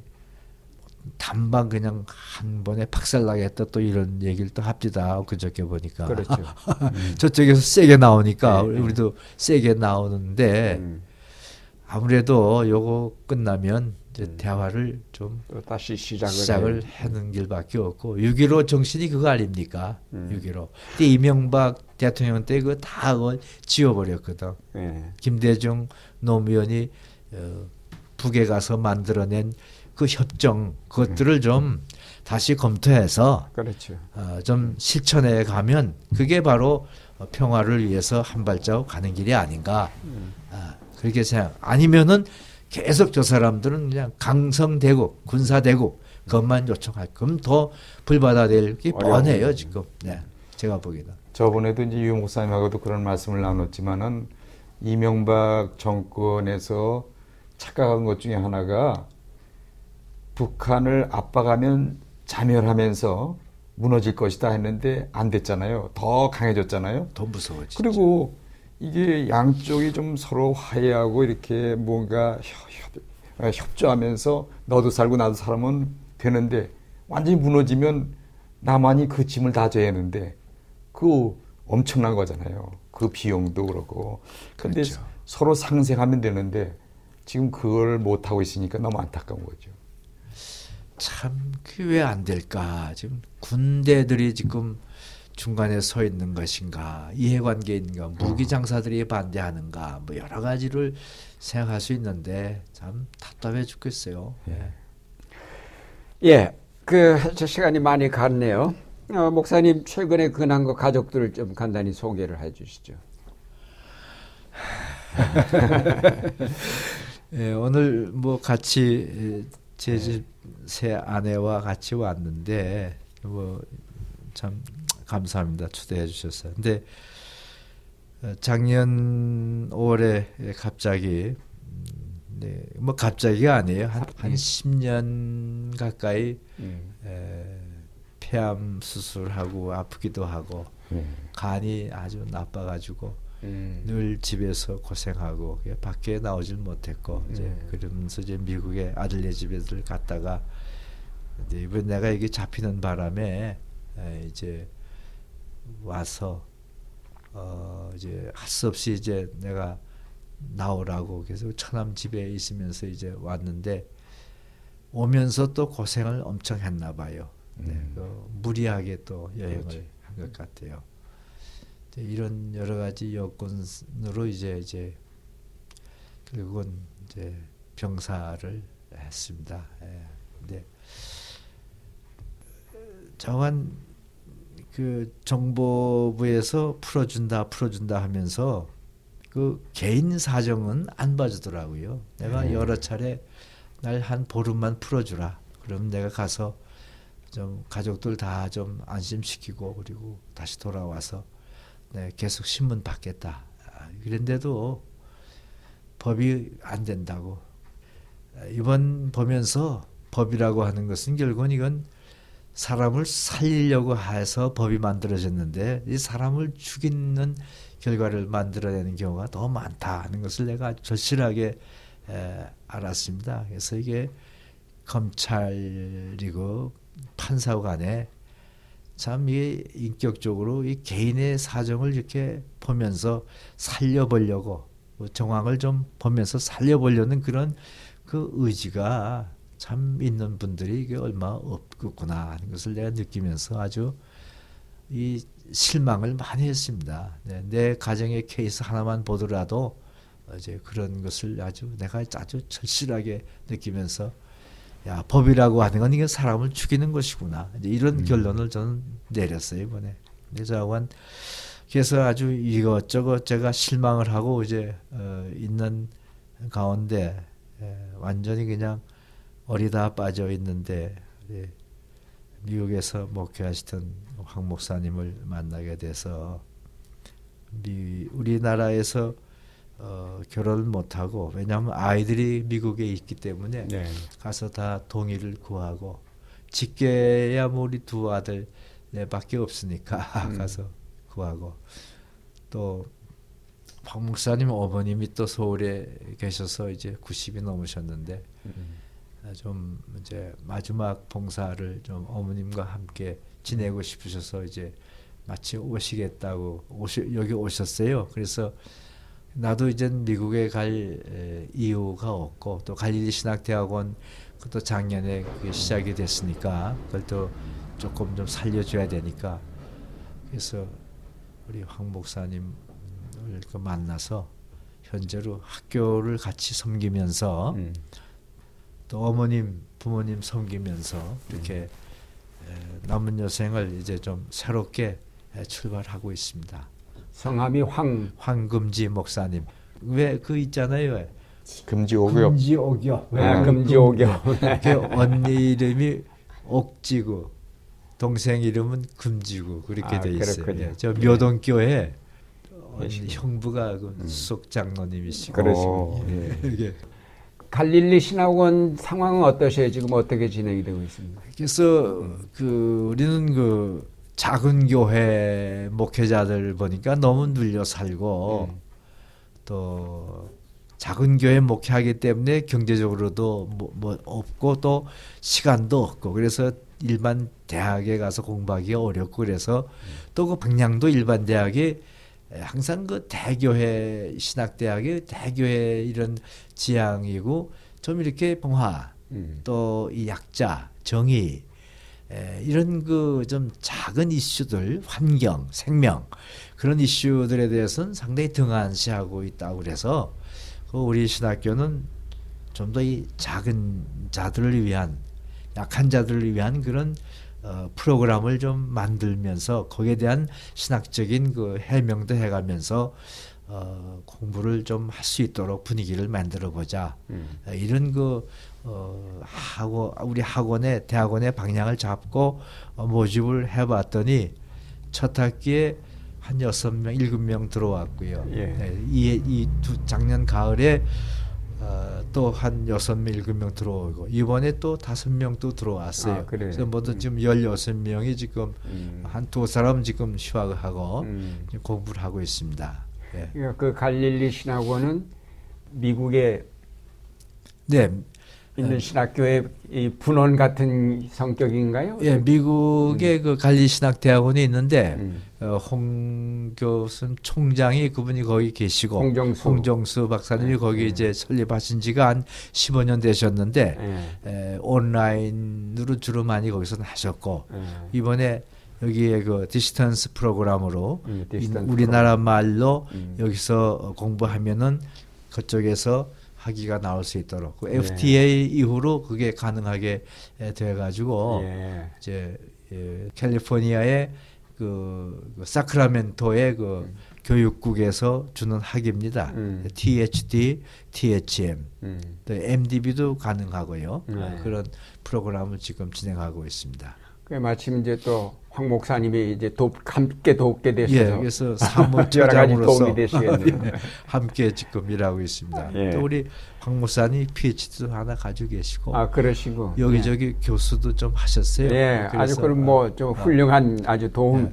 Speaker 3: 단방 그냥 한 번에 박살나겠다 또 이런 얘기를 또 합디다 그저께 보니까
Speaker 1: 그렇죠. 음.
Speaker 3: 저쪽에서 세게 나오니까 네, 네. 우리도 세게 나오는데 음. 아무래도 요거 끝나면. 대화를 좀
Speaker 1: 다시 시작을,
Speaker 3: 시작을 하는 길밖에 없고 6.15 정신이 그거 아닙니까? 음. 6.15. 근데 이명박 대통령 때 그거 다 그걸 지워버렸거든. 네. 김대중 노무현이 어, 북에 가서 만들어낸 그 협정 그것들을 좀 다시 검토해서
Speaker 1: 그렇죠.
Speaker 3: 어, 좀 실천해 가면 그게 바로 어, 평화를 위해서 한 발자국 가는 길이 아닌가 아, 그렇게 생각. 아니면은 계속 저 사람들은 그냥 강성대국, 군사대국 그것만 요청할. 그럼 더 불받아들일 게 뻔해요 지금. 네, 제가 보기에는.
Speaker 2: 저번에도 이제 유 목사님하고도 그런 말씀을 나눴지만은 이명박 정권에서 착각한 것 중에 하나가 북한을 압박하면 자멸하면서 무너질 것이다 했는데 안 됐잖아요. 더 강해졌잖아요.
Speaker 3: 더 무서워지.
Speaker 2: 그리고 이게 양쪽이 좀 서로 화해하고 이렇게 뭔가 협, 협 조하면서 너도 살고 나도 살면 되는데 완전히 무너지면 나만이 그 짐을 다 져야 하는데 그 엄청난 거잖아요. 그 비용도 그렇고. 근데
Speaker 3: 그렇죠.
Speaker 2: 서로 상생하면 되는데 지금 그걸 못 하고 있으니까 너무 안타까운 거죠.
Speaker 3: 참 그게 왜 안 될까? 지금 군대들이 지금 중간에 서 있는 것인가? 이해관계인가? 무기 장사들이 반대하는가? 뭐 여러 가지를 생각할 수 있는데 참 답답해 죽겠어요. 예.
Speaker 1: 예, 그저 시간이 많이 갔네요. 어, 목사님 최근에 근한 거 가족들을 좀 간단히 소개를 해주시죠.
Speaker 3: 예, 오늘 뭐 같이 제 집 새 아내와 같이 왔는데 뭐 참 감사합니다 초대해 주셔서. 근데 어, 작년 5월에 갑자기 음, 네, 뭐 갑자기가 아니에요. 한, 한 10년 가까이
Speaker 1: 음.
Speaker 3: 에, 폐암 수술하고 아프기도 하고 간이 아주 나빠가지고
Speaker 1: 음.
Speaker 3: 늘 집에서 고생하고 예, 밖에 나오질 못했고 이제
Speaker 1: 음.
Speaker 3: 그러면서 이제 미국에 아들네 집에들 갔다가 이제 이번 내가 이게 잡히는 바람에 에, 이제 와서 어 이제 할 수 없이 이제 내가 나오라고 그래서 처남 집에 있으면서 이제 왔는데 오면서 또 고생을 엄청 했나 봐요. 네,
Speaker 2: 음.
Speaker 3: 그 무리하게 또 여행을
Speaker 2: 그렇지.
Speaker 3: 한것 같아요. 이런 여러 가지 여건으로 이제 이제 결국은 이제 병사를 했습니다. 예. 근데 정한 그 정보부에서 풀어준다 풀어준다 하면서 그 개인 사정은 안 봐주더라고요. 내가
Speaker 2: 음.
Speaker 3: 여러 차례 날 한 보름만 풀어주라. 그럼 내가 가서 좀 가족들 다 좀 안심시키고 그리고 다시 돌아와서 네, 계속 신문 받겠다. 아, 그런데도 법이 안 된다고. 아, 이번 보면서 법이라고 하는 것은 결국은 이건 사람을 살리려고 해서 법이 만들어졌는데 이 사람을 죽이는 결과를 만들어내는 경우가 더 많다 하는 것을 내가 절실하게 에, 알았습니다. 그래서 이게 검찰이고 판사 간에 참 이게 인격적으로 이 개인의 사정을 이렇게 보면서 살려보려고 그 정황을 좀 보면서 살려보려는 그런 그 의지가 참 있는 분들이 이게 얼마 없겠구나 하는 것을 내가 느끼면서 아주 이 실망을 많이 했습니다. 네, 내 가정의 케이스 하나만 보더라도 이제 그런 것을 아주 내가 아주 절실하게 느끼면서 야 법이라고 하는 건 이게 사람을 죽이는 것이구나 이런 결론을 저는 내렸어요 이번에. 그래서 한 그래서 아주 이것저것 제가 실망을 하고 이제 어, 있는 가운데 에, 완전히 그냥 어리다 빠져 있는데 예, 미국에서 목회하시던 황 목사님을 만나게 돼서 미, 우리나라에서 어, 결혼을 못하고 왜냐하면 아이들이 미국에 있기 때문에
Speaker 1: 네.
Speaker 3: 가서 다 동의를 구하고 직계야 뭐 우리 두 아들 내밖에 없으니까
Speaker 1: 음.
Speaker 3: 가서 구하고 또박 목사님 어머님이 또 서울에 계셔서 이제 90이 넘으셨는데
Speaker 1: 음.
Speaker 3: 아, 좀 이제 마지막 봉사를 좀 어머님과 함께 지내고 싶으셔서 이제 마치 오시겠다고 오시, 여기 오셨어요. 그래서 나도 이제 미국에 갈 에, 이유가 없고 또 갈릴리 신학대학원 그것도 작년에 그게 시작이 됐으니까 그걸 또 조금 좀 살려줘야 되니까 그래서 우리 황 목사님을 그 만나서 현재로 학교를 같이 섬기면서
Speaker 1: 음.
Speaker 3: 또 어머님 부모님 섬기면서 이렇게 에, 남은 여생을 이제 좀 새롭게 에, 출발하고 있습니다.
Speaker 1: 성함이 황
Speaker 3: 황금지 목사님. 왜 그 있잖아요.
Speaker 2: 금지오교.
Speaker 3: 금지옥이요.
Speaker 1: 왜 아, 금지옥이요.
Speaker 3: 그 언니 이름이 옥지고 동생 이름은 금지고 그렇게
Speaker 1: 아,
Speaker 3: 돼 있어요. 예, 저 묘동교회 언니 형부가 그 수석 장로님이시고.
Speaker 1: 그러시군요.
Speaker 3: 예.
Speaker 1: 갈릴리 신학원 상황은 어떠세요? 지금 어떻게 진행이 되고 있습니다.
Speaker 3: 그래서 그 우리는 그 작은 교회 목회자들 보니까 너무 눌려 살고
Speaker 1: 음.
Speaker 3: 또 작은 교회 목회하기 때문에 경제적으로도 뭐, 뭐 없고 또 시간도 없고 그래서 일반 대학에 가서 공부하기 어렵고 그래서 또그 방향도 일반 대학이 항상 그 대교회 신학대학의 대교회 이런 지향이고 좀 이렇게 봉화
Speaker 1: 음.
Speaker 3: 또이 약자 정의 에, 이런 그 좀 작은 이슈들 환경 생명 그런 이슈들에 대해서는 상당히 등한시하고 있다고 그래서 그 우리 신학교는 좀 더 이 작은 자들을 위한 약한 자들을 위한 그런 어, 프로그램을 좀 만들면서 거기에 대한 신학적인 그 해명도 해가면서 어, 공부를 좀 할 수 있도록 분위기를 만들어 보자.
Speaker 1: 음.
Speaker 3: 어, 이런 그 어, 학원 우리 학원의 대학원의 방향을 잡고 어, 모집을 해봤더니 첫 학기에 한 여섯 명, 일곱 명 들어왔고요.
Speaker 1: 예.
Speaker 3: 네, 이 이 두 작년 가을에 어, 또한 여섯 명, 일곱 명 들어오고 이번에 또 다섯 명 또 들어왔어요.
Speaker 1: 아, 그래요?
Speaker 3: 그래서 모두
Speaker 1: 음.
Speaker 3: 지금 열여섯 명이 지금
Speaker 1: 음.
Speaker 3: 한두 사람 지금 휴학을 하고
Speaker 1: 음.
Speaker 3: 공부를 하고 있습니다. 예.
Speaker 1: 그 갈릴리 신학원은 미국에
Speaker 3: 네,
Speaker 1: 있는 신학교의 이 분원 같은 성격인가요?
Speaker 3: 예, 미국의 그 갈리 신학 대학원이 있는데
Speaker 1: 음.
Speaker 3: 어, 홍 교수 총장이 그분이 거기 계시고
Speaker 1: 홍정수.
Speaker 3: 홍정수 박사님이 거기 이제 설립하신 지가 한 15년 되셨는데
Speaker 1: 예.
Speaker 3: 에, 온라인으로 주로 많이 거기서 하셨고
Speaker 1: 예.
Speaker 3: 이번에 여기에 그 distance 프로그램으로
Speaker 1: 음,
Speaker 3: 이-
Speaker 1: distance
Speaker 3: 우리나라 말로
Speaker 1: 음.
Speaker 3: 여기서 어, 공부하면은 그쪽에서 학위가 나올 수 있도록 그
Speaker 1: 예.
Speaker 3: FTA 이후로 그게 가능하게 에, 돼가지고
Speaker 1: 예.
Speaker 3: 이제 예, 캘리포니아의 그, 그 사크라멘토의 그 교육국에서 주는 학위입니다.
Speaker 1: 음.
Speaker 3: ThD, ThM,
Speaker 1: 음.
Speaker 3: 또 MDiv도 가능하고요.
Speaker 1: 네.
Speaker 3: 어, 그런 프로그램을 지금 진행하고 있습니다.
Speaker 1: 그 마침 이제 또 황 목사님이 이제 돕, 함께 돕게 되셔서
Speaker 3: 예, 그래서 사무처장으로서
Speaker 1: 도움이 되시겠네요.
Speaker 3: 함께 지금 일하고 있습니다.
Speaker 1: 예.
Speaker 3: 또 우리 황 목사님 PhD도 하나 가지고 계시고
Speaker 1: 아 그러시고
Speaker 3: 여기저기 교수도 좀 하셨어요.
Speaker 1: 예, 아주 그럼 뭐좀
Speaker 3: 어,
Speaker 1: 훌륭한 아주 도움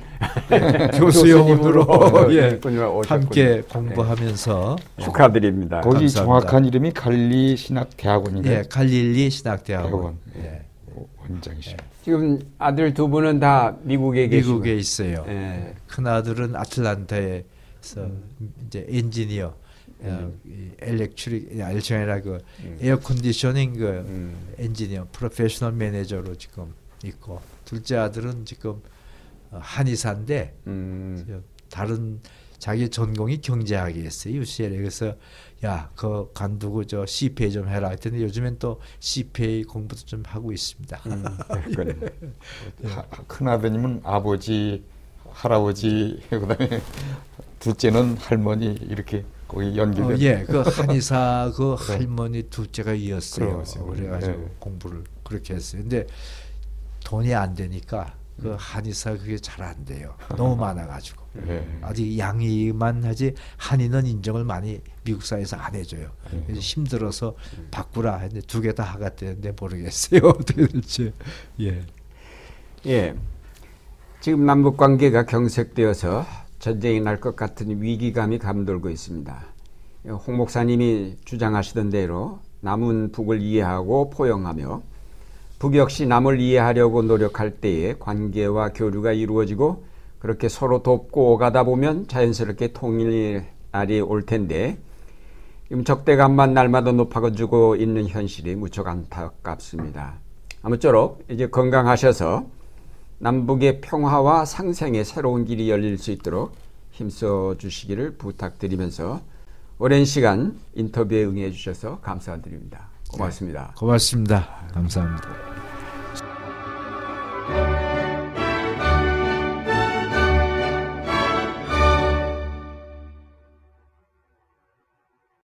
Speaker 3: 교수용으로 예,
Speaker 1: 교수님으로 오셨군요.
Speaker 3: 함께 공부하면서
Speaker 1: 예, 축하드립니다.
Speaker 2: 거기
Speaker 3: 감사합니다.
Speaker 2: 정확한 이름이 갈리 신학 대학원인가요?
Speaker 3: 예, 갈릴리 신학 대학원
Speaker 2: 대학원.
Speaker 3: 예,
Speaker 2: 원장이시죠.
Speaker 1: 지금 아들 두 분은 다 미국에 계시고
Speaker 3: 미국에 있어요.
Speaker 1: 예.
Speaker 3: 큰 아들은 아틀란타에서 이제 엔지니어, 어, 이 electric, electric이라 그 air conditioning 그
Speaker 1: 음.
Speaker 3: 엔지니어, 프로페셔널 매니저로 지금 있고 둘째 아들은 지금 어, 한의사인데
Speaker 1: 음.
Speaker 3: 저 다른 자기 전공이 경제학이었어요 UCLA 그래서 야 그 간두고 저 CPA 좀 해라 했더니 요즘엔 또 CPA 공부도 좀 하고 있습니다.
Speaker 1: 음, 그래.
Speaker 2: 하- 큰 아드님은 아버지, 할아버지, 그다음에 둘째는 할머니 이렇게 거기 연결된.
Speaker 3: 어, 예, 그 한의사 그 할머니 둘째가 이었어요. 그래가지고
Speaker 2: 예.
Speaker 3: 공부를 그렇게 했어요. 근데 돈이 안 되니까 그
Speaker 2: 음.
Speaker 3: 한의사 그게 잘 안 돼요. 너무 많아가지고
Speaker 2: 예.
Speaker 3: 아직 양의만 하지 한의는 인정을 많이 미국 사회에서 안 해줘요.
Speaker 2: 예.
Speaker 3: 그래서 힘들어서 바꾸라 했는데 두 개 다 하겠다는데 모르겠어요 어떻게 될지. 예.
Speaker 1: 예. 지금 남북 관계가 경색되어서 전쟁이 날 것 같은 위기감이 감돌고 있습니다. 홍 목사님이 주장하시던 대로 남은 북을 이해하고 포용하며 북 역시 남을 이해하려고 노력할 때에 관계와 교류가 이루어지고 그렇게 서로 돕고 오가다 보면 자연스럽게 통일 날이 올 텐데 적대감만 날마다 높아지고 있는 현실이 무척 안타깝습니다. 아무쪼록 이제 건강하셔서 남북의 평화와 상생의 새로운 길이 열릴 수 있도록 힘써 주시기를 부탁드리면서 오랜 시간 인터뷰에 응해 주셔서 감사드립니다. 고맙습니다.
Speaker 3: 고맙습니다. 감사합니다.